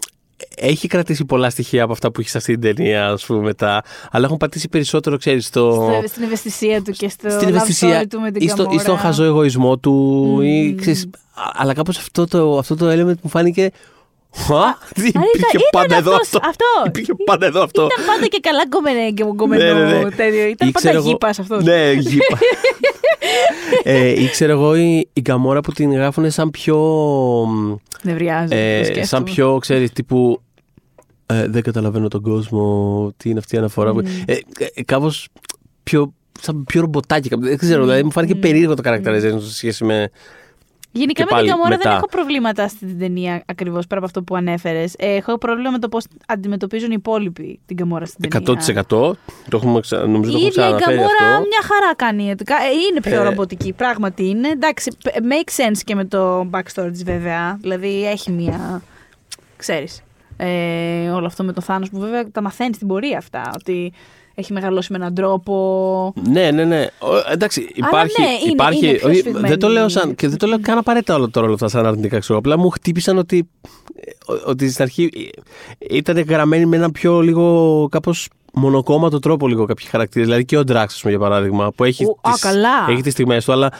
έχει κρατήσει πολλά στοιχεία από αυτά που έχει σε αυτή την ταινία, ας πούμε, μετά. Αλλά έχουν πατήσει περισσότερο, ξέρεις, στο. Στο- Στην ευαισθησία του και στο στην love ευαισθησία story του με την ή, στο, ή Gamora. στον χαζό εγωισμό του. Ή, Μμμ. ξέρεις, α- αλλά κάπως αυτό το, αυτό το element μου φάνηκε. Α, τι ήταν- υπήρχε ήταν πάντα εδώ αυτός- αυτό. αυτό. Υπήρχε πάντα εδώ αυτό. Ήταν πάντα και καλά κομμενέ και κομμενό Ναι, ναι, ναι. τέτοιο. Ήταν Ή πάντα ξέρω εγώ- γήπας αυτός. Ναι, γήπα. ε, ή ξέρω εγώ η, η Γκαμόρα που την γράφουν σαν πιο. Νευριάζει. το Ε, σκέφτομαι. σαν πιο, ξέρεις, τύπου ε, δεν καταλαβαίνω τον κόσμο, τι είναι αυτή η αναφορά. που- Ε, ε, κάπως πιο, σαν πιο ρομποτάκι. κάπως, Δεν ξέρω, δηλαδή μου φάνηκε περίεργο το characterization σε σχέση με... Γενικά Και με την πάλι Καμόρα μετά. δεν έχω προβλήματα στην ταινία ακριβώς πέρα από αυτό που ανέφερες. Έχω πρόβλημα με το πώς αντιμετωπίζουν οι υπόλοιποι την Καμόρα στην ταινία. 100% το έχουμε, ξα... νομίζω το Η έχουμε ίδια η ξαναναφέρει Γκαμόρα αυτό. μια χαρά κάνει. Ε, Είναι πιο Ε. ρομποτική. Πράγματι είναι. Εντάξει, make sense και με το backstory της βέβαια. Δηλαδή έχει μια. ξέρεις. Ε, όλο αυτό με το Θάνος που βέβαια τα μαθαίνεις στην πορεία αυτά. Ότι έχει μεγαλώσει με έναν τρόπο. Ναι, ναι, ναι. Ο, εντάξει, υπάρχει. ναι, είναι- υπάρχει είναι πιο όχι, σφιγμένη. δεν το λέω σαν. και δεν το λέω καν απαραίτητα όλο τώρα όλα αυτά σαν αρνητικά ξέρω. Απλά μου χτύπησαν ότι, ότι στην αρχή ήταν γραμμένοι με έναν πιο λίγο κάπως μονοκόμματο τρόπο λίγο κάποιοι χαρακτήρες. Δηλαδή και ο Ντράξ, ας πούμε, για παράδειγμα, που έχει. Ο- α, τις- καλά. Έχει τις στιγμές του, αλλά.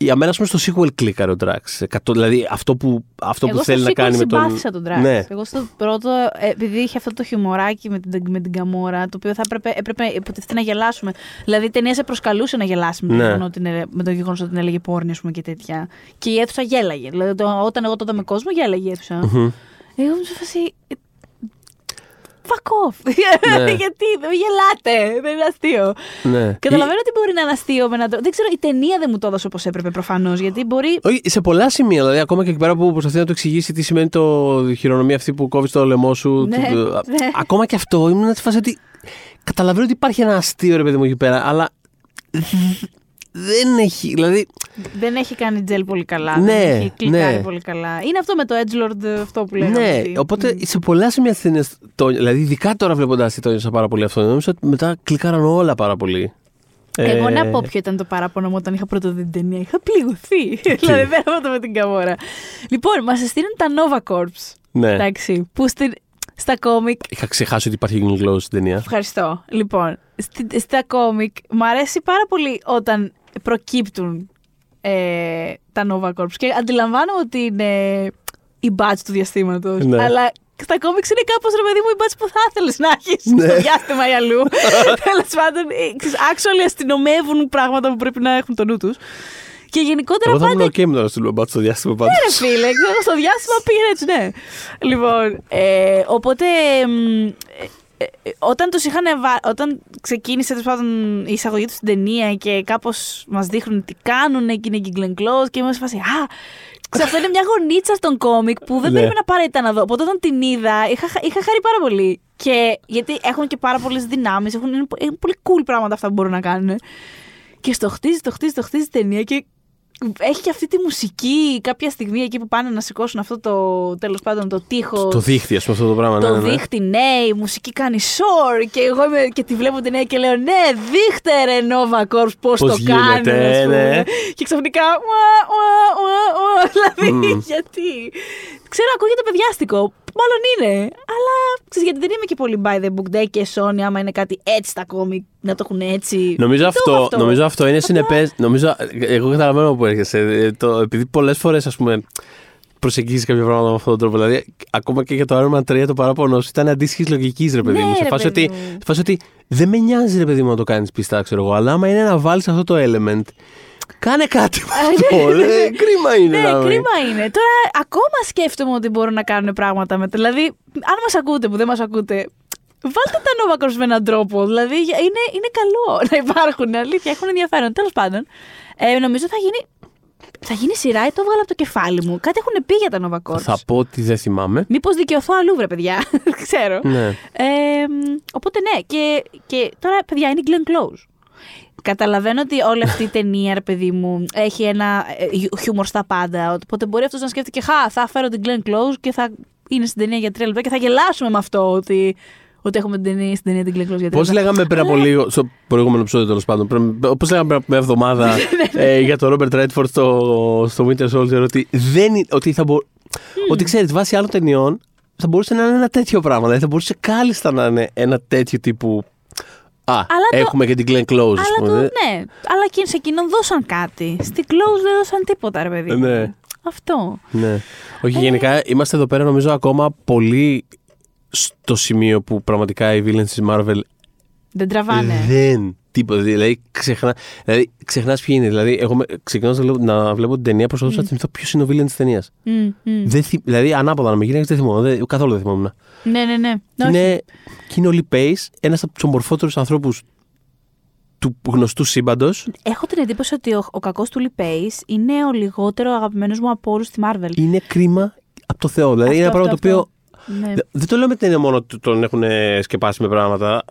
Για μένα, ας πούμε, στο sequel κλίκαρε ο Ντράξ. Δηλαδή αυτό που, αυτό Εγώ που θέλει στο να κάνει sequel με τον. συμπάθησα τον Drax. Ναι. Εγώ στο πρώτο, ε, επειδή είχε αυτό το χιουμοράκι με την, με την Καμόρα, το οποίο θα έπρεπε, έπρεπε υποτίθεται να γελάσουμε. Δηλαδή η ταινία σε προσκαλούσε να γελάσει με το, Ναι. γεγονό ότι είναι- με το γεγονός ότι την έλεγε πόρνη ας πούμε, και τέτοια. Και η αίθουσα γέλαγε. Δηλαδή το- όταν εγώ το είδα με κόσμο, γέλαγε η αίθουσα. Μμμ. Εγώ μου σε φάση. Ε, Fuck off. Ναι. Γιατί δεν γελάτε. Δεν είναι αστείο. Ναι. Καταλαβαίνω ότι μπορεί να είναι αστείο με έναν τρόπο. Δεν ξέρω, η ταινία δεν μου το έδωσε όπως έπρεπε προφανώς. Γιατί μπορεί. Όχι, σε πολλά σημεία. Δηλαδή, ακόμα και εκεί πέρα που προσπαθεί να του εξηγήσει τι σημαίνει το η χειρονομία αυτή που κόβεις το λαιμό σου. Ναι, το- το- ναι. Ακόμα και αυτό ήμουν στη φάση ότι. Καταλαβαίνω ότι υπάρχει ένα αστείο ρε παιδί μου εκεί πέρα, αλλά. Δεν έχει. Δηλαδή. Δεν έχει κάνει τζελ πολύ καλά. Ναι, δεν έχει κλικάρει ναι. πολύ καλά. Είναι αυτό με το Edgelord αυτό που λέγαμε. ναι, ότι- οπότε Μμ. σε πολλά σημεία τη ταινία. Δηλαδή, ειδικά τώρα βλέποντας τι το ένιωσα πάρα πολύ αυτό. Νομίζω ότι μετά κλικάραν όλα πάρα πολύ. Εγώ Ε, να πω ποιο ήταν το παράπονο μου όταν είχα πρώτο δει την ταινία. Είχα πληγωθεί. δηλαδή δεν από το με την καμόρα. Λοιπόν, μας στείλουν τα Nova Corps. Ναι. Εντάξει, που στην, στα κόμικ. Είχα ξεχάσει ότι υπάρχει Green Glow στην ταινία. Ευχαριστώ. Λοιπόν, στη- στα κόμικ μου αρέσει πάρα πολύ όταν προκύπτουν ε, τα Nova Corps και αντιλαμβάνομαι ότι είναι η badge του διαστήματος. Ναι. Αλλά στα κόμιξ είναι κάπως ρε παιδί μου η badge που θα ήθελες να έχεις Ναι. στο διάστημα ή αλλού. Τέλος πάντων, ε, ξέρεις, actually αστυνομεύουν πράγματα που πρέπει να έχουν το νου τους. Και γενικότερα Εγώ θα πάντα ήμουν OK με το να στείλουμε μπάτσο στο διάστημα πάντως. ναι, ρε φίλε, ξέρω, στο διάστημα πήγαινε έτσι, ναι. Λοιπόν, ε, οπότε. μ, ε, ε, ε, όταν τους είχαν βα- όταν ξεκίνησε τέλος πάντων η εισαγωγή τους στην ταινία και κάπως μας δείχνουν τι κάνουν και είναι και η Glenn Close και είμαστε σε φάση «Α, ξέρω, αυτό είναι μια γονίτσα στον κόμικ που δεν Ναι. περίμενα απαραίτητα να δω». Οπότε όταν την είδα είχα, χα- είχα χαρεί πάρα πολύ. Και γιατί έχουν και πάρα πολλές δυνάμεις, έχουν, είναι, πο- είναι πολύ cool πράγματα αυτά που μπορούν να κάνουν. Και στο χτίζει, το χτίζει, το χτίζει η ταινία και έχει και αυτή τη μουσική κάποια στιγμή εκεί που πάνε να σηκώσουν αυτό το τέλος πάντων το τείχος. Το δίχτυ, ας πούμε, αυτό το πράγμα. Το ναι, ναι, ναι. δείχτη, ναι, η μουσική κάνει σορ και εγώ είμαι, και τη βλέπω την νέα και λέω ναι, δείχτε ρε Nova Corps πώς, Πώς το γίνεται, κάνουν, ας πούμε. ναι. Και ξαφνικά, ουα, ουα, ουα, ουα, δηλαδή, Μμμ. γιατί. Ξέρω, ακούγεται παιδιάστικο, μάλλον είναι, αλλά ξέρεις, γιατί δεν είμαι και πολύ by the book day και Sony, άμα είναι κάτι έτσι στα κόμικ, να το έχουν έτσι. Νομίζω Δεν το έχω αυτό, νομίζω αυτό είναι συνεπέ. Νομίζω, εγώ καταλαβαίνω που έρχεσαι. Ε, Το, επειδή πολλές φορές, ας πούμε, προσεγγίζεις κάποια πράγματα με αυτόν τον τρόπο. Δηλαδή, ακόμα και για το Iron Man 3 το παράπονο σου ήταν αντίστοιχης λογικής, ρε παιδί Ναι, μου. Σε ρε φάση, παιδί ότι, μου. σε φάση ότι δεν με νοιάζει, ρε παιδί μου, να το κάνεις πιστά, ξέρω εγώ. Αλλά άμα είναι να βάλεις αυτό το element, κάνε κάτι με αυτό. ε, Κρίμα είναι. Ναι, να μην- κρίμα είναι. Τώρα ακόμα σκέφτομαι ότι μπορούν να κάνουν πράγματα με. Δηλαδή, αν μας ακούτε που δεν μας ακούτε, βάλτε τα Nova Corps με έναν τρόπο. Δηλαδή, είναι, είναι καλό να υπάρχουν. Αλήθεια, έχουν ενδιαφέρον. Τέλος πάντων, ε, νομίζω θα γίνει. Θα γίνει σειρά ή το έβγαλα από το κεφάλι μου. Κάτι έχουν πει για τα Nova Corps. Θα πω ότι δεν θυμάμαι. Μήπως δικαιωθώ αλλού, βρε παιδιά. Δεν ξέρω. Ναι. Ε, μ, οπότε ναι, και, και τώρα παιδιά είναι η Glenn Close. Καταλαβαίνω ότι όλη αυτή η ταινία, ρε παιδί μου, έχει ένα ε, χιου- χιούμορ στα πάντα. Οπότε μπορεί αυτός να σκέφτεται και χα, θα φέρω την Glenn Close και θα είναι στην ταινία για τρία λεπτά και θα γελάσουμε με αυτό ότι, ότι έχουμε την ταινία, στην ταινία την Glenn Close για τρία Πώς λεπτά. λέγαμε πριν από λίγο, στο προηγούμενο επεισόδιο τέλος πάντων, πώ λέγαμε πριν από μια εβδομάδα ε, για τον Ρόμπερτ Ρέντφορντ στο, στο Winter Soldier, ότι, δεν, είναι- ότι, θα μπο, ότι ξέρεις, βάσει άλλων ταινιών θα μπορούσε να είναι ένα τέτοιο πράγμα. Δηλαδή θα μπορούσε κάλλιστα να είναι ένα τέτοιο τύπου. Α, το- έχουμε και την Glenn Close, ας Αλλά το, πούμε. ναι, αλλά και σε εκείνον δώσαν κάτι. Στην Close δεν δώσαν τίποτα, ρε παιδί. μου. Ναι. Αυτό. Ναι. Όχι, γενικά είμαστε εδώ πέρα νομίζω ακόμα πολύ στο σημείο που πραγματικά οι villains της Marvel Δεν τραβάνε. δεν τίποτα. Δηλαδή, ξεχνά, δηλαδή ξεχνάς ποιοι είναι. Δηλαδή, εγώ με- ξεκινώντας να, βλέπω- να βλέπω την ταινία προσπαθούσα να θυμηθώ ποιος είναι ο villain της ταινίας. Μμ, μμ. Δεν θυ- δηλαδή, ανάποδα να με γίνει, δεν θυμόμαι. Δεν, καθόλου δεν θυμόμουν. Ναι, ναι, ναι. Και Όχι. είναι, και είναι ο Lee Pace, ένας από τους ομορφότερους ανθρώπους του γνωστού σύμπαντος. Έχω την εντύπωση ότι ο, ο κακός του Lee Pace είναι ο λιγότερο αγαπημένος μου από όλους στη Marvel. Είναι κρίμα από το Θεό. Δηλαδή, Αυτό, είναι ένα πράγμα αυτό, το οποίο. Ναι. Δε- Δεν το λέω με την έννοια μόνο ότι τον έχουν σκεπάσει με πράγματα.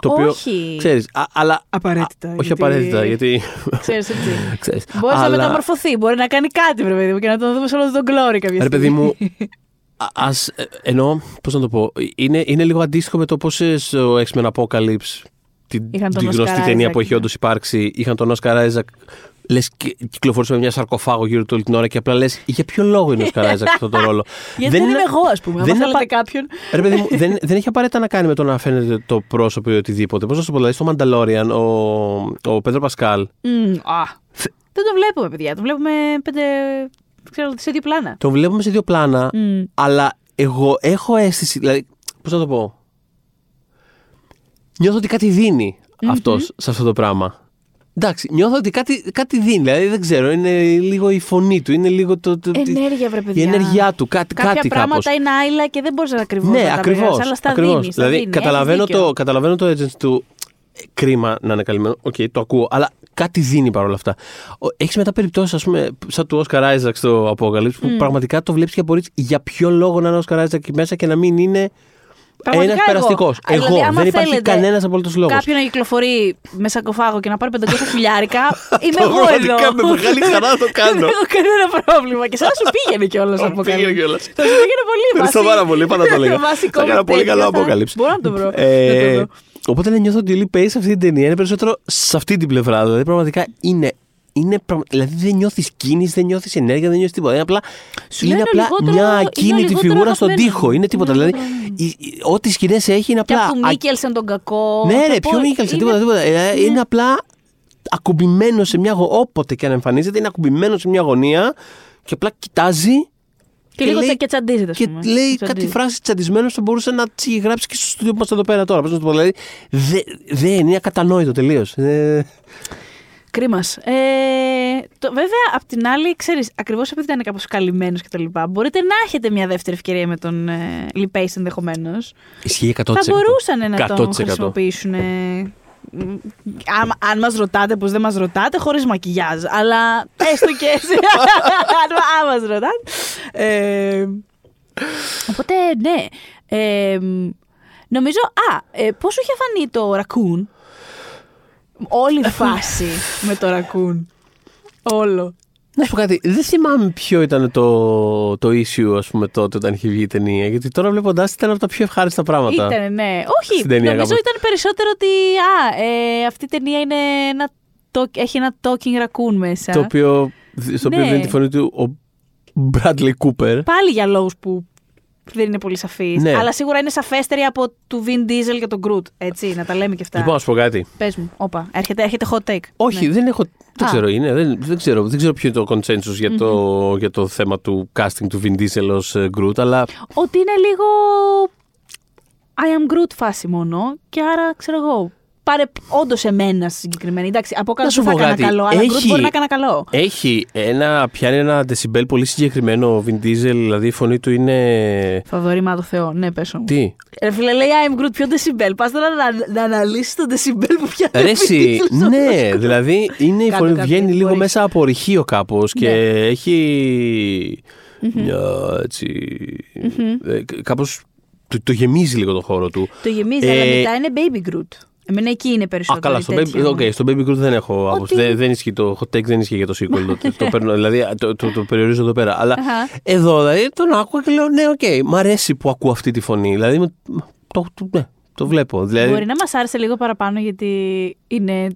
Το οποίο, Όχι. Ξέρεις, α, αλλά, Απαραίτητα, α, όχι γιατί- απαραίτητα, γιατί. Ξέρεις έτσι. ξέρεις, Μπορείς να αλλά- μεταμορφωθεί, μπορεί να κάνει κάτι, βρε παιδί μου, και να τον δούμε σε όλο τον glory κάποια Ρε παιδί στιγμή. μου, α- ας, ε, εννοώ, πώς να το πω, είναι, είναι λίγο αντίστοιχο με το πώς ε, στο X-Men Apocalypse την, Είχαν τον την Oscar γνωστή ταινία Isaac, που έχει ναι. όντως υπάρξει, είχαν τον Oscar Isaac Λες κυκλοφορούσε με μια σαρκοφάγο γύρω του όλη την ώρα και απλά λες για ποιο λόγο είναι ο Oscar Isaac αυτό το ρόλο; Γιατί δεν, είμαι εγώ, ας πούμε. Αν δεν είναι θέλετε απα- κάποιον. Ρε παιδί μου, δεν, δεν έχει απαραίτητα να κάνει με το να φαίνεται το πρόσωπο ή οτιδήποτε. Πώς να σου πω, δηλαδή στο Mandalorian, ο, ο Πέντρο Πασκάλ Μμμ, α. Δεν το βλέπουμε, παιδιά. Το βλέπουμε πέντε. Ξέρω, σε δύο πλάνα. τον βλέπουμε σε δύο πλάνα, Μμ. αλλά εγώ έχω αίσθηση. Δηλαδή, πώς να το πω. Νιώθω ότι κάτι δίνει αυτός σε αυτό το πράγμα. Εντάξει, νιώθω ότι κάτι, κάτι δίνει. Δηλαδή, δεν ξέρω, είναι λίγο η φωνή του, είναι λίγο το. το Ενέργεια, βρε η παιδιά. ενέργειά του, κάτι, Κάποια κάτι πράγματα κάπως. είναι άυλα και δεν μπορείς να ακριβώ Ναι, να τα ακριβώς. βγάλεις, αλλά στα δίνεις. Δηλαδή, καταλαβαίνω το, καταλαβαίνω το agency του. ε, Κρίμα να είναι καλυμμένο. Οκ, το ακούω. Αλλά κάτι δίνει παρόλα αυτά. Έχεις μετά περιπτώσεις, ας πούμε, σαν του Oscar Isaac στο Apocalypse, που πραγματικά το βλέπεις και απορείς για ποιο λόγο να είναι ο Oscar Isaac εκεί μέσα και να μην είναι Πραγματικά ένας εγώ. περαστικός. Α, Εγώ. δηλαδή, άμα δεν υπάρχει θέλετε κανένας απολύτως λόγος. Κάποιον να κυκλοφορεί με σακοφάγο και να πάρει 500 χιλιάρικα, είμαι εγώ Πραγματικά, εδώ. με μεγάλη χαρά το κάνω. Δεν έχω κανένα πρόβλημα. Και σαν να σου πήγαινε κιόλας Μου από πήγαινε κιόλας. Θα σου πήγαινε πολύ. Ευχαριστώ βάσει- πάρα πολύ, πάντα το έλεγα. βασικό Θα έκανα μου πολύ τέτοιο, καλό θα- Apocalypse. Μπορώ να το βρω. Ε, Να το δω. Οπότε ναι, νιώθω ότι η Lee Pace σε αυτή την ταινία είναι περισσότερο σε αυτή την πλευρά. Δηλαδή πραγματικά είναι. Είναι πραγμα- δηλαδή δεν νιώθεις κίνηση, δεν νιώθεις ενέργεια, δεν νιώθεις τίποτα. Είναι απλά, Σου λέω είναι είναι απλά λιγότερο- μια είναι ακίνητη λιγότερο φιγούρα στον αγαπημένο τοίχο. μου. Είναι τίποτα. Είναι Δηλαδή, η- η- ό,τι σκηνές έχει είναι Και απλά. από του α- Μίκελσεν τον κακό. ναι, θα ρε, πω, πιο Μίκελσεν, είναι- τίποτα. τίποτα. Ε, Είναι απλά ακουμπημένο σε μια γωνία. Όποτε και αν εμφανίζεται, είναι ακουμπημένο σε μια γωνία και απλά κοιτάζει Και λίγο λέει- τσα- και τσαντίζεται. ας και πούμε. λέει κάτι Τσαντίζεται. φράση τσαντισμένο που θα μπορούσε να τη γράψει και στο στούντιο που είμαστε εδώ πέρα τώρα. Πώς να το πω, δηλαδή. δε- Δεν είναι ακατανόητο τελείως. Κρίμα. Ε, το, βέβαια, απ' την άλλη, ξέρεις, ακριβώς επειδή ήταν κάπως καλυμμένος και τα λοιπά, μπορείτε να έχετε μια δεύτερη ευκαιρία με τον ε, Lee Pace ενδεχομένως. Ισχύει 100%. Θα μπορούσαν να 100%. τον χρησιμοποιήσουν. ε, αν, αν μας ρωτάτε, πως δεν μας ρωτάτε, χωρίς μακιγιάζ. Αλλά έστω και έτσι. αν, αν μας ρωτάτε. Ε, οπότε, ναι. Ε, νομίζω, α, ε, πώς σου είχε φανεί το ρακούν. Όλη η φάση με το ρακούν. Όλο. Να σου πω κάτι, δεν θυμάμαι ποιο ήταν το, το issue, ας πούμε, τότε όταν είχε βγει η ταινία. Γιατί τώρα βλέποντά ήταν από τα πιο ευχάριστα πράγματα. Ήταν, ναι. Όχι, Στην ταινία νομίζω κάπως. ήταν περισσότερο ότι α, ε, αυτή η ταινία είναι ένα, το, έχει ένα talking raccoon μέσα. Το οποίο, στο οποίο Ναι. δίνει τη φωνή του ο Bradley Cooper. Πάλι για λόγους που δεν είναι πολύ σαφείς. Ναι. Αλλά σίγουρα είναι σαφέστερη από του Vin Diesel και τον Groot. Έτσι, να τα λέμε και αυτά. Λοιπόν, να σου πω κάτι. Πες μου, όπα, έρχεται, έρχεται hot take. Όχι, Ναι. δεν έχω. Δεν Α. ξέρω, είναι. Δεν, δεν, ξέρω, δεν ξέρω ποιο είναι το consensus για, το, για το θέμα του casting του Vin Diesel ως ε, Groot, αλλά Ότι είναι λίγο I am Groot φάση μόνο και άρα ξέρω εγώ. Πάρε όντως εμένα συγκεκριμένη. Εντάξει, από κάτω Να σου δεν θα πω έκανα κάτι. καλό, αλλά Groot Έχει- μπορεί να έκανα καλό. έχει ένα, πιάνει ένα decibel πολύ συγκεκριμένο ο Vin Diesel, δηλαδή η φωνή του είναι. Θοδωρήμα το Θεό, ναι, πέσω μου. Τι; Ρε φίλε, λέει I am Groot, ποιο decibel. Πας τώρα να, να αναλύσεις το decibel που πιάνει. Ρε ο εσύ, Vin Diesel στο ναι, δίσκο. δηλαδή είναι η Κάτω, φωνή που κάτω, βγαίνει λίγο μπορείς. μέσα από ορυχείο κάπως και Ναι. έχει. Μια έτσι. ε, κάπως το, το γεμίζει λίγο το χώρο του. Το γεμίζει, Ε, αλλά μετά είναι baby Groot. Εμένα εκεί είναι Α, περισσότερο. καλά, η στο τέτοια baby, μου. okay, στο baby Groot δεν έχω άποψη. Ότι- Δεν, δεν ισχύει το hot take, δεν ισχύει για το sequel. το, το, παίρνω, δηλαδή το, το, το περιορίζω εδώ πέρα. Αλλά Αχα. εδώ δηλαδή τον άκουγα και λέω ναι, οκ, μ' αρέσει που ακούω αυτή τη φωνή. Δηλαδή με- το, το, ναι, το βλέπω. Δηλαδή, Μπορεί να μας άρεσε λίγο παραπάνω γιατί είναι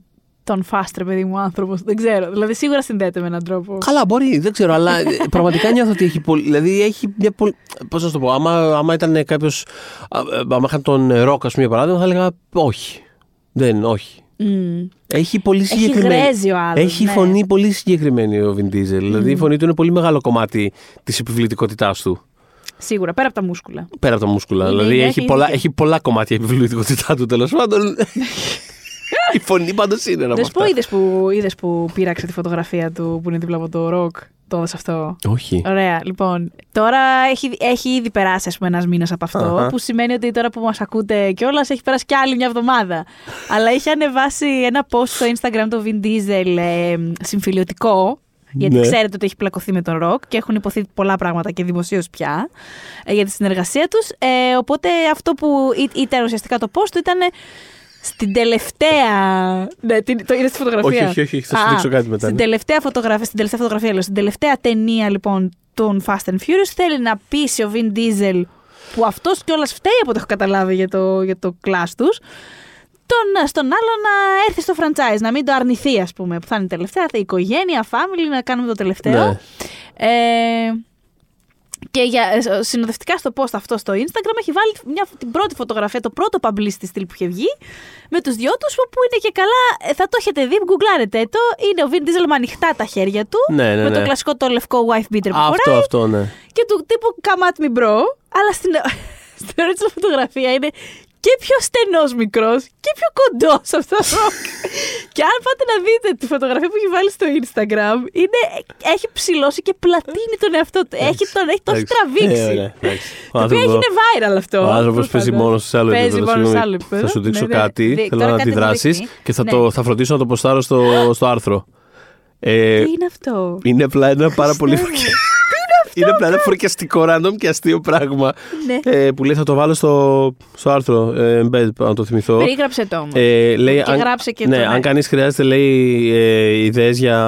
του Fast ρε, παιδί μου, άνθρωπος. Δεν ξέρω. Δηλαδή, σίγουρα συνδέεται με έναν τρόπο. Καλά, μπορεί, δεν ξέρω, αλλά ε, πραγματικά νιώθω ότι έχει πολύ. Δηλαδή έχει μια πολύ. Πώς να σου το πω, άμα, άμα ήταν κάποιο. Άμα είχαν τον Ροκ, ας πούμε, για παράδειγμα, θα έλεγα όχι. Δεν, όχι. Μμ. Έχει πολύ Έχει συγκεκριμένη. γρέζει ο άλλος, Έχει ναι. φωνή πολύ συγκεκριμένη ο Vin Diesel. Δηλαδή η φωνή του είναι πολύ μεγάλο κομμάτι της επιβλητικότητάς του. Σίγουρα, πέρα από τα μούσκουλα. Πέρα από τα μούσκουλα. Είναι, δηλαδή είναι, έχει, έχει πολλά, δίκιο. έχει πολλά κομμάτια η επιβλητικότητά του τέλος πάντων. η φωνή πάντως είναι ένα από Δεν σου πω, αυτά. είδες που, είδες που πήραξε τη φωτογραφία του που είναι δίπλα από το ροκ; Το έδωσε αυτό; Όχι. Ωραία, λοιπόν. Τώρα έχει, έχει ήδη περάσει, ας πούμε, ένας μήνας από αυτό. Αχα. Που σημαίνει ότι τώρα που μας ακούτε κιόλας έχει περάσει κι άλλη μια εβδομάδα. Αλλά είχε ανεβάσει ένα post στο Instagram το Vin Diesel ε, συμφιλιωτικό. Γιατί Ναι. ξέρετε ότι έχει πλακωθεί με τον Ροκ και έχουν υποθεί πολλά πράγματα και δημοσίως πια ε, για τη συνεργασία τους. Ε, οπότε αυτό που ή- ήταν ουσιαστικά το post του ήταν στην τελευταία. Ναι, την- το είναι στη φωτογραφία. Όχι, όχι, όχι, θα σου Α, δείξω κάτι μετά, Στην ναι. τελευταία φωτογραφία, στην τελευταία φωτογραφία, λέω, στην τελευταία ταινία λοιπόν των Fast and Furious θέλει να πείσει ο Vin Diesel που αυτός κιόλας φταίει από ό,τι έχω καταλάβει για το, για το class τους. Τον, στον άλλο να έρθει στο franchise, να μην το αρνηθεί, ας πούμε, που θα είναι η τελευταία, θα είναι η οικογένεια, family, να κάνουμε το τελευταίο. Ναι. Ε, και για, ε, συνοδευτικά στο post αυτό στο Instagram έχει βάλει μια, την πρώτη φωτογραφία, το πρώτο publicity στυλ που είχε βγει, με τους δυο τους, που είναι και καλά, ε, θα το έχετε δει, γκουγκλάρετε το, είναι ο Vin Diesel με ανοιχτά τα χέρια του, Ναι, ναι, με το ναι. κλασικό το λευκό wife beater που Αυτό, φοράει, αυτό, ναι. και του τύπου come at me bro, αλλά στην, στην original φωτογραφία είναι και πιο στενός μικρός και πιο κοντός αυτό το ροκ. και αν πάτε να δείτε τη φωτογραφία που έχει βάλει στο Instagram, είναι, έχει ψηλώσει και πλατείνει τον εαυτό του. Έχει, τον, έχει, το έχει Εντάξει. τραβήξει. Ε, ωραία, εντάξει. Ο Το οποίο άνθρωπος- έγινε viral αυτό. Ο άνθρωπος προφανώς. παίζει μόνο σε άλλο Παίζει επίπεδο. μόνο σε συγγνώμη. άλλο επίπεδο. Θα σου δείξω Ναι, ναι. κάτι. Δι- Θέλω τώρα να κάτι μου αντιδράσεις δείχνει. και θα, Ναι. το, θα φροντίσω να το ποστάρω στο, στο άρθρο. Ε, Τι είναι αυτό; είναι απλά ένα πάρα πολύ. Χριστέ μου. είναι απλά ένα φρικιαστικό random και αστείο πράγμα. Ναι. Ε, που λέει θα το βάλω στο, στο άρθρο. Ε, embed, να το θυμηθώ. Περίγραψε το όμως. Ε, λέει, Και γράψε και ναι, το, ναι. αν κανείς χρειάζεται λέει ε, ιδέες για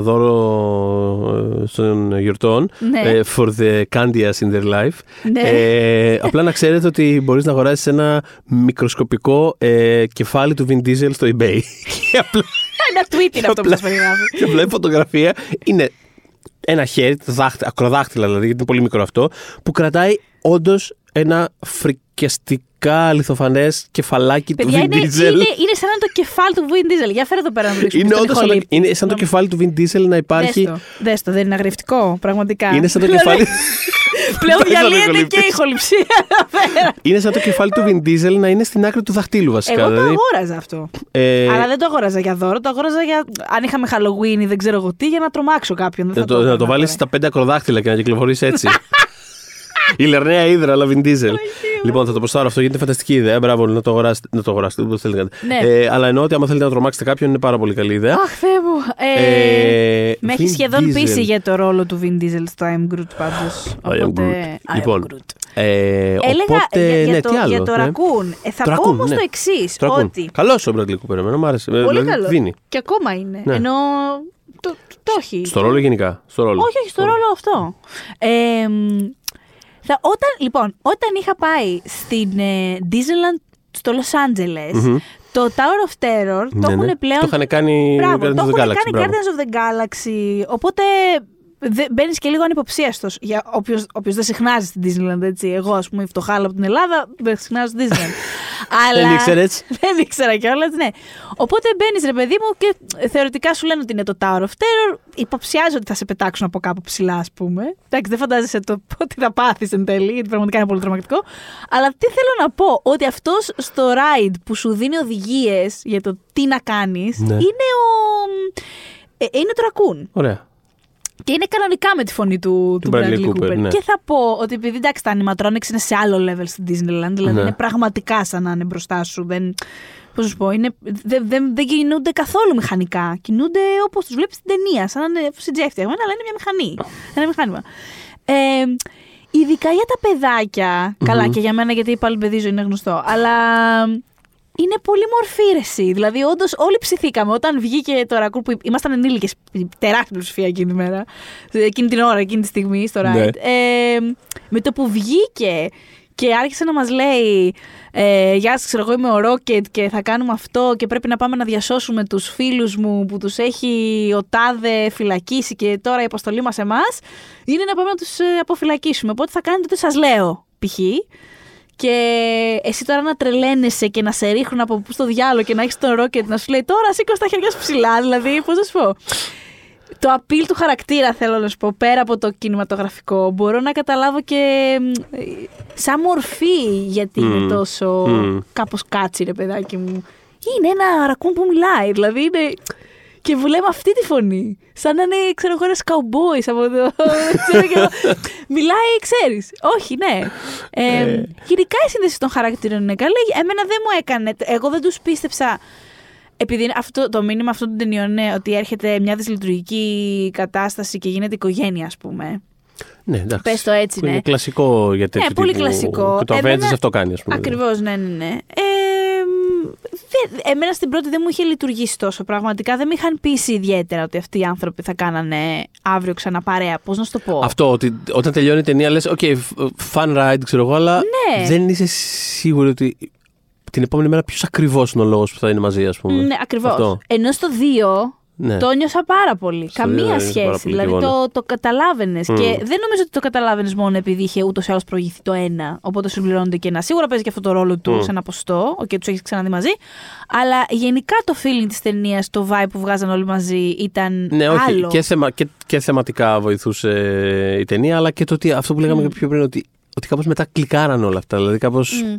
δώρο ε, των γιορτών Ναι. ε, for the candias in their life Ναι. ε, απλά να ξέρετε ότι μπορείς να αγοράσεις ένα μικροσκοπικό ε, κεφάλι του Vin Diesel στο eBay και απλά, Ένα tweet είναι αυτό που απλά- σας περιγράφει. και απλά η φωτογραφία είναι ένα χέρι, το δάχτυ- ακροδάχτυλα δηλαδή, γιατί είναι πολύ μικρό αυτό, που κρατάει όντως ένα φρικιαστικά αληθοφανές κεφαλάκι Παιδιά, του Vin είναι, Diesel. είναι, είναι σαν να είναι το κεφάλι του Vin Diesel. Για φέρε εδώ πέρα να το δείξουμε. Είναι στον όντως σαν, το- ηχολήπτη. είναι σαν το κεφάλι του Vin Diesel να υπάρχει. Δες το. Δες το, δεν είναι αγριευτικό, πραγματικά. Είναι σαν το Δηλαδή, κεφάλι. Πλέον Πάει στον διαλύεται ηχολήπτη. και η ηχοληψία εδώ πέρα. είναι σαν το κεφάλι του Vin Diesel να είναι στην άκρη του δαχτύλου βασικά. Εγώ το δηλαδή, αγόραζα αυτό. ε, Αλλά δεν το αγόραζα για δώρο, το αγόραζα για. Αν είχαμε Halloween ή δεν ξέρω εγώ τι, για να τρομάξω κάποιον. Δεν να θα το, να το έκανα βάλεις τώρα. στα πέντε ακροδάχτυλα και να κυκλοφορεί έτσι. Η Λερναία Ήδρα, αλλά Vin Diesel. λοιπόν, θα το προστάρω αυτό γιατί είναι φανταστική ιδέα. Μπράβο, να το αγοράσετε. Να το αγοράσετε, όπως θέλετε. να κάνετε. Ναι. Ε, αλλά εννοώ ότι άμα θέλετε να τρομάξετε κάποιον είναι πάρα πολύ καλή ιδέα. Αχ, Θεέ μου. Ε, Ε, με έχει Vin σχεδόν Diesel. πείσει για το ρόλο του Vin Diesel στο I'm Groot πάντως. I am Groot. Λοιπόν, Ε, Έλεγα οπότε, για, για ναι, το, τι άλλο; για το ναι. ρακούν. Ε, θα Το πω ρακούν, όμως ναι. το εξής. Το ρακούν. Ότι. Καλό ο Bradley Cooper, εμένα μου άρεσε. Ε, Πολύ δηλαδή, καλό. Δίνει. Και ακόμα είναι. Ναι. Ενώ. Το, το, το έχει. Στο ρόλο γενικά. Στο ρόλο. Όχι, όχι, στο ρόλο αυτό. Ε, μ, θα, όταν, λοιπόν, όταν είχα πάει στην ε, Disneyland στο Los Angeles, Μμμ. το Tower of Terror το Ναι, έχουν ναι. πλέον. Το είχαν κάνει Μπράβο, Guardians το of the έχουν Galaxy, κάνει μπράβο. Guardians of the Galaxy. Οπότε μπαίνεις και λίγο ανυποψίαστος για όποιος δεν συχνάζει στην Disneyland. Έτσι. Εγώ, ας πούμε, η φτωχάλα από την Ελλάδα, δεν συχνάζω στην Disneyland. Αλλά... Δεν ήξερες. δεν ήξερα κιόλας, ναι. Οπότε μπαίνεις, ρε παιδί μου, και θεωρητικά σου λένε ότι είναι το Tower of Terror. Υποψιάζω ότι θα σε πετάξουν από κάπου ψηλά, ας πούμε. Εντάξει, δεν φαντάζεσαι το ότι θα πάθεις εν τέλει, γιατί πραγματικά είναι πολύ τρομακτικό. Αλλά τι θέλω να πω, ότι αυτός στο ride που σου δίνει οδηγίες για το τι να κάνεις, Ναι. είναι ο. ε, είναι το ρακούν. Ωραία. Και είναι κανονικά με τη φωνή του, του Bradley Bradley Cooper. Cooper, ναι. Και θα πω ότι επειδή εντάξει, τα animatronics είναι σε άλλο level στην Disneyland, δηλαδή Ναι. είναι πραγματικά σαν να είναι μπροστά σου. Δεν, πώς να σου πω, είναι, δεν, δεν, δεν κινούνται καθόλου μηχανικά. Κινούνται όπως τους βλέπεις στην ταινία, σαν να είναι CGI φτιαγμένα, αλλά είναι μια μηχανή. Ένα μηχάνημα. Ε, ειδικά για τα παιδάκια. Καλά, και για μένα γιατί πάλι παιδί ζωή είναι γνωστό. Αλλά είναι πολύ μορφή ρε εσύ. Δηλαδή, όντως, όλοι ψηθήκαμε. Όταν βγήκε το ρακούρ που ήμασταν ενήλικες, τεράστια πλειοψηφία εκείνη τη μέρα, εκείνη την ώρα, εκείνη τη στιγμή στο Ναι. ride. Ε, με το που βγήκε και άρχισε να μας λέει ε, «Γεια σας, ξέρω εγώ είμαι ο Ρόκετ και θα κάνουμε αυτό και πρέπει να πάμε να διασώσουμε τους φίλους μου που τους έχει ο Τάδε φυλακίσει και τώρα η αποστολή μας εμάς είναι να πάμε να τους ε, αποφυλακίσουμε. Οπότε θα κάνετε ό,τι σας λέω, π.χ. Και εσύ τώρα να τρελαίνεσαι και να σε ρίχνουν από πού στο διάλογο και να έχεις τον ρόκετ να σου λέει τώρα σήκω στα χέρια σου ψηλά. Δηλαδή, πώς να σου πω. Το appeal του χαρακτήρα θέλω να σου πω, πέρα από το κινηματογραφικό, μπορώ να καταλάβω και μ, ε, σαν μορφή γιατί Μμ. είναι τόσο Μμ. κάπως κάτσι ρε παιδάκι μου. Είναι ένα ρακούν που μιλάει, δηλαδή είναι... Και που λέμε αυτή τη φωνή. Σαν να είναι, ξέρω εγώ, ένας καουμπόι από το. ξέρω και εγώ. Μιλάει, ξέρεις. Όχι, ναι. Ε, γενικά η σύνδεση των χαρακτήρων είναι καλή. Εμένα δεν μου έκανε. Εγώ δεν τους πίστεψα. Επειδή είναι αυτό, το μήνυμα αυτών των ταινιών είναι ότι έρχεται μια δυσλειτουργική κατάσταση και γίνεται οικογένεια, ας πούμε. Ναι, εντάξει. Πες το έτσι, Που ναι. Είναι κλασικό για τέτοιο Ναι, πολύ τύπου- κλασικό. Και το Εμένα- Avengers αυτό κάνει, ας πούμε. Ακριβώς, ναι, ναι, ναι. Ε, μ, δεν- εμένα στην πρώτη δεν μου είχε λειτουργήσει τόσο. Πραγματικά δεν με είχαν πείσει ιδιαίτερα ότι αυτοί οι άνθρωποι θα κάνανε αύριο ξανά παρέα. Πώς να σου το πω; Αυτό ότι όταν τελειώνει η ταινία λες: OK, fun ride, ξέρω εγώ, αλλά Ναι. δεν είσαι σίγουρη ότι την επόμενη μέρα ποιος ακριβώς είναι ο λόγος που θα είναι μαζί, ας πούμε. Ναι, ακριβώς. Αυτό. Ενώ στο 2 Ναι. το νιώσα πάρα πολύ. Στο δύο Καμία ένιωσα πάρα σχέση. πολύ Δηλαδή κι εγώ, ναι. το, το καταλάβαινες. Μμ. Και δεν νομίζω ότι το καταλάβαινες μόνο επειδή είχε ούτως ή άλλως προηγηθεί το ένα. Οπότε συμπληρώνονται και ένα. Σίγουρα παίζει και αυτό το ρόλο του Μμ. σε ένα ποστό και τους έχεις ξαναδεί μαζί. Αλλά γενικά το feeling της ταινίας, το vibe που βγάζαν όλοι μαζί ήταν Ναι, όχι. άλλο. Και, θεμα, και, και θεματικά βοηθούσε η ταινία, αλλά και το ότι αυτό που λέγαμε Μμ. και πιο πριν, ότι, ότι κάπως μετά κλικάραν όλα αυτά. Δηλαδή, κάπως Μμ.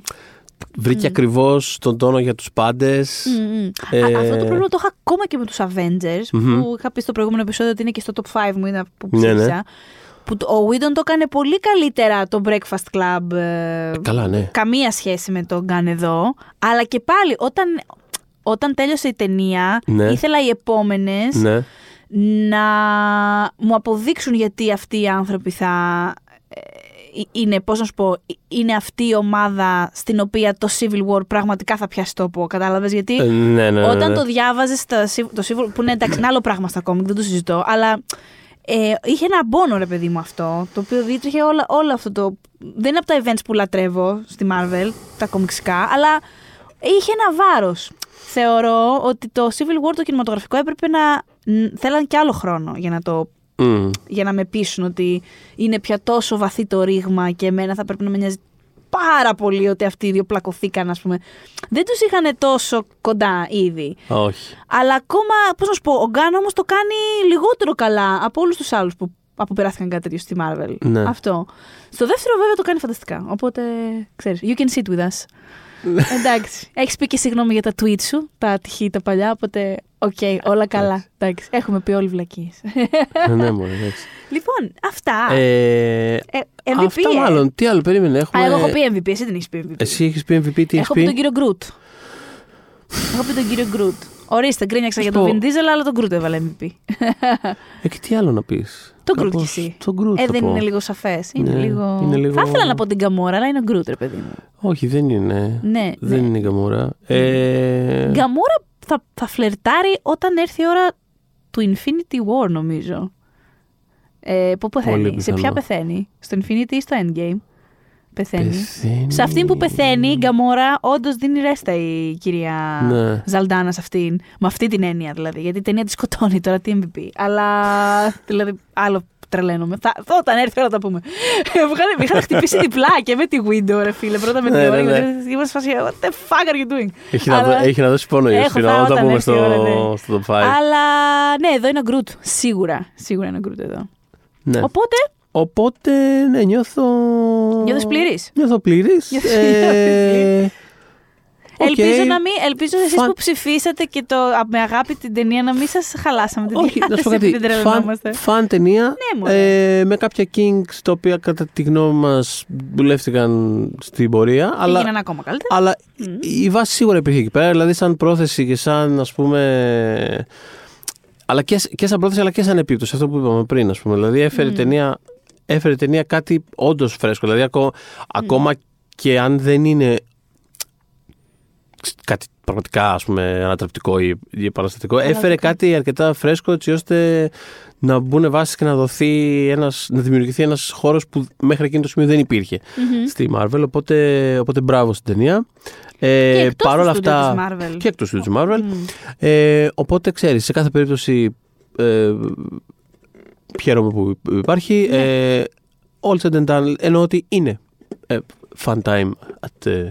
Βρήκε ακριβώς τον τόνο για τους πάντες. Μμ, μμ. Ε, Α, αυτό το πρόβλημα το είχα ακόμα και με τους Avengers, Μμμ. που είχα πει στο προηγούμενο επεισόδιο ότι είναι και στο top 5 μου, είναι που Ναι, ναι. ψήφισα. Που το- ο Whedon το έκανε πολύ καλύτερα το Breakfast Club. ε, Καλά, ναι. καμία σχέση με τον Gun εδώ. Αλλά και πάλι, όταν, όταν τέλειωσε η ταινία, Ναι. ήθελα οι επόμενες Ναι. να μου αποδείξουν γιατί αυτοί οι άνθρωποι θα ε, είναι, πώς να σου πω, είναι αυτή η ομάδα στην οποία το Civil War πραγματικά θα πιάσει τόπο. Κατάλαβες; Γιατί Ε, ναι, ναι, ναι, όταν ναι. το διάβαζες τα Civ- το Civil που είναι εντάξει είναι άλλο πράγμα στα κόμικ, δεν το συζητώ, αλλά ε, είχε ένα πόνο ρε παιδί μου αυτό, το οποίο διέτρεχε όλα, όλο αυτό το... Δεν είναι από τα events που λατρεύω στη Marvel, τα κομιξικά, αλλά είχε ένα βάρος. Θεωρώ ότι το Civil War το κινηματογραφικό έπρεπε να... ν- Θέλαν και άλλο χρόνο για να το Μμ. για να με πείσουν ότι είναι πια τόσο βαθύ το ρήγμα και εμένα θα πρέπει να με νοιάζει πάρα πολύ ότι αυτοί οι δύο πλακωθήκαν, ας πούμε. Δεν τους είχαν τόσο κοντά ήδη. Όχι. Αλλά ακόμα, πώς να σου πω, ο Γκάν όμως το κάνει λιγότερο καλά από όλους τους άλλους που αποπεράθηκαν κάτι τέτοιο στη Marvel. Ναι. Αυτό. Στο δεύτερο βέβαια το κάνει φανταστικά. Οπότε, ξέρεις, you can sit with us. Εντάξει. Έχεις πει και συγγνώμη για τα tweets σου, τα ατυχή τα παλιά, οπότε, οκ, όλα καλά. Εντάξει. Έχουμε πει όλοι βλακίες. Ε, ναι, μωρέ, εντάξει. λοιπόν, αυτά. Ε, Ε, MVP, αυτά ε. μάλλον. Τι άλλο περίμενε. Έχουμε... Α, εγώ έχω πει MVP, εσύ δεν έχεις πει MVP. Εσύ έχεις πει MVP, τι έχεις έχω πει πει; τον κύριο Groot. έχω πει τον κύριο Groot. Ορίστε, γκρίνιαξα για τον πω. Vin Diesel, αλλά τον Groot έβαλε MVP. Ε, και τι άλλο να πεις; Τον Γκρουτ κι Κάπως εσύ. Τον Γκρουτ Ε, θα δεν πω. είναι λίγο σαφές. Είναι, Ναι, λίγο... είναι λίγο- Θα ήθελα να πω την Καμόρα, αλλά είναι ο Γκρουτ, ρε παιδί μου. Όχι, δεν είναι. Ναι, Δεν ναι. είναι η Γκαμούρα. Ε, Γκαμόρα θα, θα φλερτάρει όταν έρθει η ώρα του Infinity War, νομίζω. Ε, πού πεθαίνει, σε πιθανό. ποια πεθαίνει, στο Infinity ή στο Endgame; Πεθαίνει. πεθαίνει. Σε αυτήν που πεθαίνει η Γκαμόρα, όντως δίνει ρέστα η κυρία Ναι. Ζαλντάνα σε αυτήν. Με αυτή την έννοια δηλαδή. Γιατί η ταινία τη σκοτώνει τώρα τι MVP. Αλλά. δηλαδή, άλλο τρελαίνομαι. Θα, όταν έρθει ώρα θα τα πούμε. Μου είχαν- με είχαν χτυπήσει διπλά και με τη Widow, ρε φίλε. Πρώτα με την Ναι, ώρα ναι, και ναι. μετά είμαστε σε φάση. What the fuck are you doing? Έχει, να, Αλλά- δω- έχει να δώσει πόνο η Έχω, Ιωσήφινα θα, όταν όταν πούμε έρθει η στο, ώρα, ναι. στο top 5. Αλλά ναι, εδώ είναι ο Groot. Σίγουρα. Σίγουρα είναι ο Groot εδώ. Ναι. Οπότε, Οπότε, ναι, νιώθω. νιώθεις πλήρης. Νιώθω πλήρης. Νιώθεις Ε, οκ. Ελπίζω να μην. Ελπίζω εσείς Φαν- που ψηφίσατε και το, με αγάπη την ταινία να μην σας χαλάσαμε την Όχι, να σου πω διάθεση, κάτι. Δεν Φαν, τρελαινόμαστε. φαν ταινία. Ναι, μωρέ. ε, με κάποια kinks τα οποία κατά τη γνώμη μας δουλεύτηκαν στην πορεία. Αλλά, Έγιναν ακόμα καλύτερα. αλλά η βάση σίγουρα υπήρχε εκεί πέρα. Δηλαδή, σαν πρόθεση και σαν ας πούμε. Αλλά και, και σαν πρόθεση αλλά και σαν επίπτωση. Αυτό που είπαμε πριν, ας πούμε. Δηλαδή, έφερε, Μμμ. ταινία, έφερε ταινία κάτι όντως φρέσκο. Δηλαδή, ακό- ακόμα και αν δεν είναι κάτι πραγματικά ας πούμε ανατρεπτικό ή, ή επαναστατικό, έφερε Ανατρεπτικό. κάτι αρκετά φρέσκο έτσι ώστε να μπουν βάσεις και να δοθεί ένας, να δημιουργηθεί ένας χώρος που μέχρι εκείνο το σημείο δεν υπήρχε Μμμ. στη Marvel, οπότε, οπότε μπράβο στην ταινία. Ε, Και εκτός παρόλα του στούντιο αυτά, της Marvel. και εκτός του της Marvel. Μμ. Ε, οπότε ξέρεις, σε κάθε περίπτωση ε, χαίρομαι που υπάρχει. Ναι. Ε, all said and done, εννοώ ότι είναι ε, fun time at the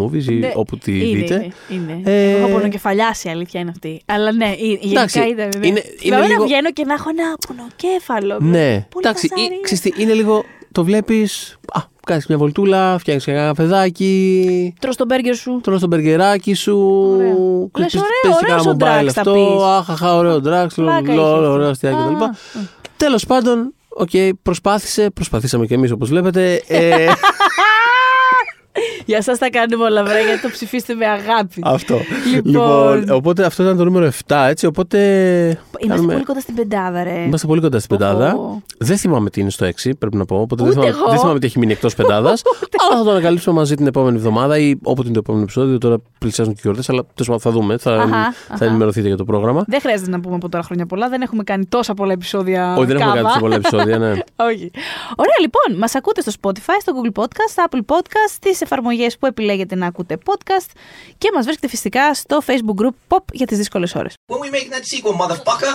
movies ή Ναι, όπου τη είναι, δείτε. Είναι. είναι. Ε, Εγώ έχω πονοκεφαλιάσει, η αλήθεια είναι αυτή. Αλλά ναι, η- γενικά Εντάξει, ήταν. Ναι. είναι- είναι Θυμάμαι λίγο- να βγαίνω και να έχω ένα πονοκέφαλο. Ναι, Πολύ εντάξει, βασάρι. ή- ξέρεις τι, είναι λίγο, το βλέπεις, α, κάνεις μια βολτούλα, φτιάχνεις ένα καφεδάκι, Τρως το μπέργκερ σου. τρως το μπεργκεράκι σου, Ωραίο. κλειστείς- Λες, ωραίο, παίζεις ωραίος κανένα ο mobile Drax, θα αυτό, πεις. αχαχα, ωραίο ντράξ, Πλάκα είχε αυτό. ωραίο αστιάκι Α, κτλ. α. Τέλος πάντων, οκ, προσπάθησε, προσπαθήσαμε κι εμείς όπως βλέπετε. Ε, Για εσάς τα κάνουμε όλα, βρε, γιατί το ψηφίστε με αγάπη. Αυτό. Λοιπόν. οπότε αυτό ήταν το νούμερο 7, έτσι. Οπότε. Είμαστε κάνουμε- πολύ κοντά στην πεντάδα, ρε. Είμαστε πολύ κοντά στην Οχο. πεντάδα. Δεν θυμάμαι τι είναι στο 6, πρέπει να πω. Οπότε δεν Ούτε θυμάμαι, εγώ. δεν θυμάμαι τι έχει μείνει εκτός πεντάδας. αλλά θα το ανακαλύψουμε μαζί την επόμενη εβδομάδα ή όποτε είναι το επόμενο επεισόδιο. Τώρα πλησιάζουν και οι γιορτές, αλλά τέλος πάντων θα δούμε. Θα, Αχα, θα αχα. ενημερωθείτε για το πρόγραμμα. Δεν χρειάζεται να πούμε από τώρα χρόνια πολλά. Δεν έχουμε κάνει τόσα πολλά επεισόδια. Όχι, δεν έχουμε κάβα. κάνει τόσο πολλά επεισόδια, ναι. Όχι. Ωραία, λοιπόν. Μας ακούτε στο Spotify, στο Google Podcast, στο Apple Podcast, στι εφαρμογές που επιλέγετε να ακούτε podcast και μας βρίσκεται φυσικά στο Facebook group Pop για τις δύσκολες ώρες. When we make that sequel, motherfucker.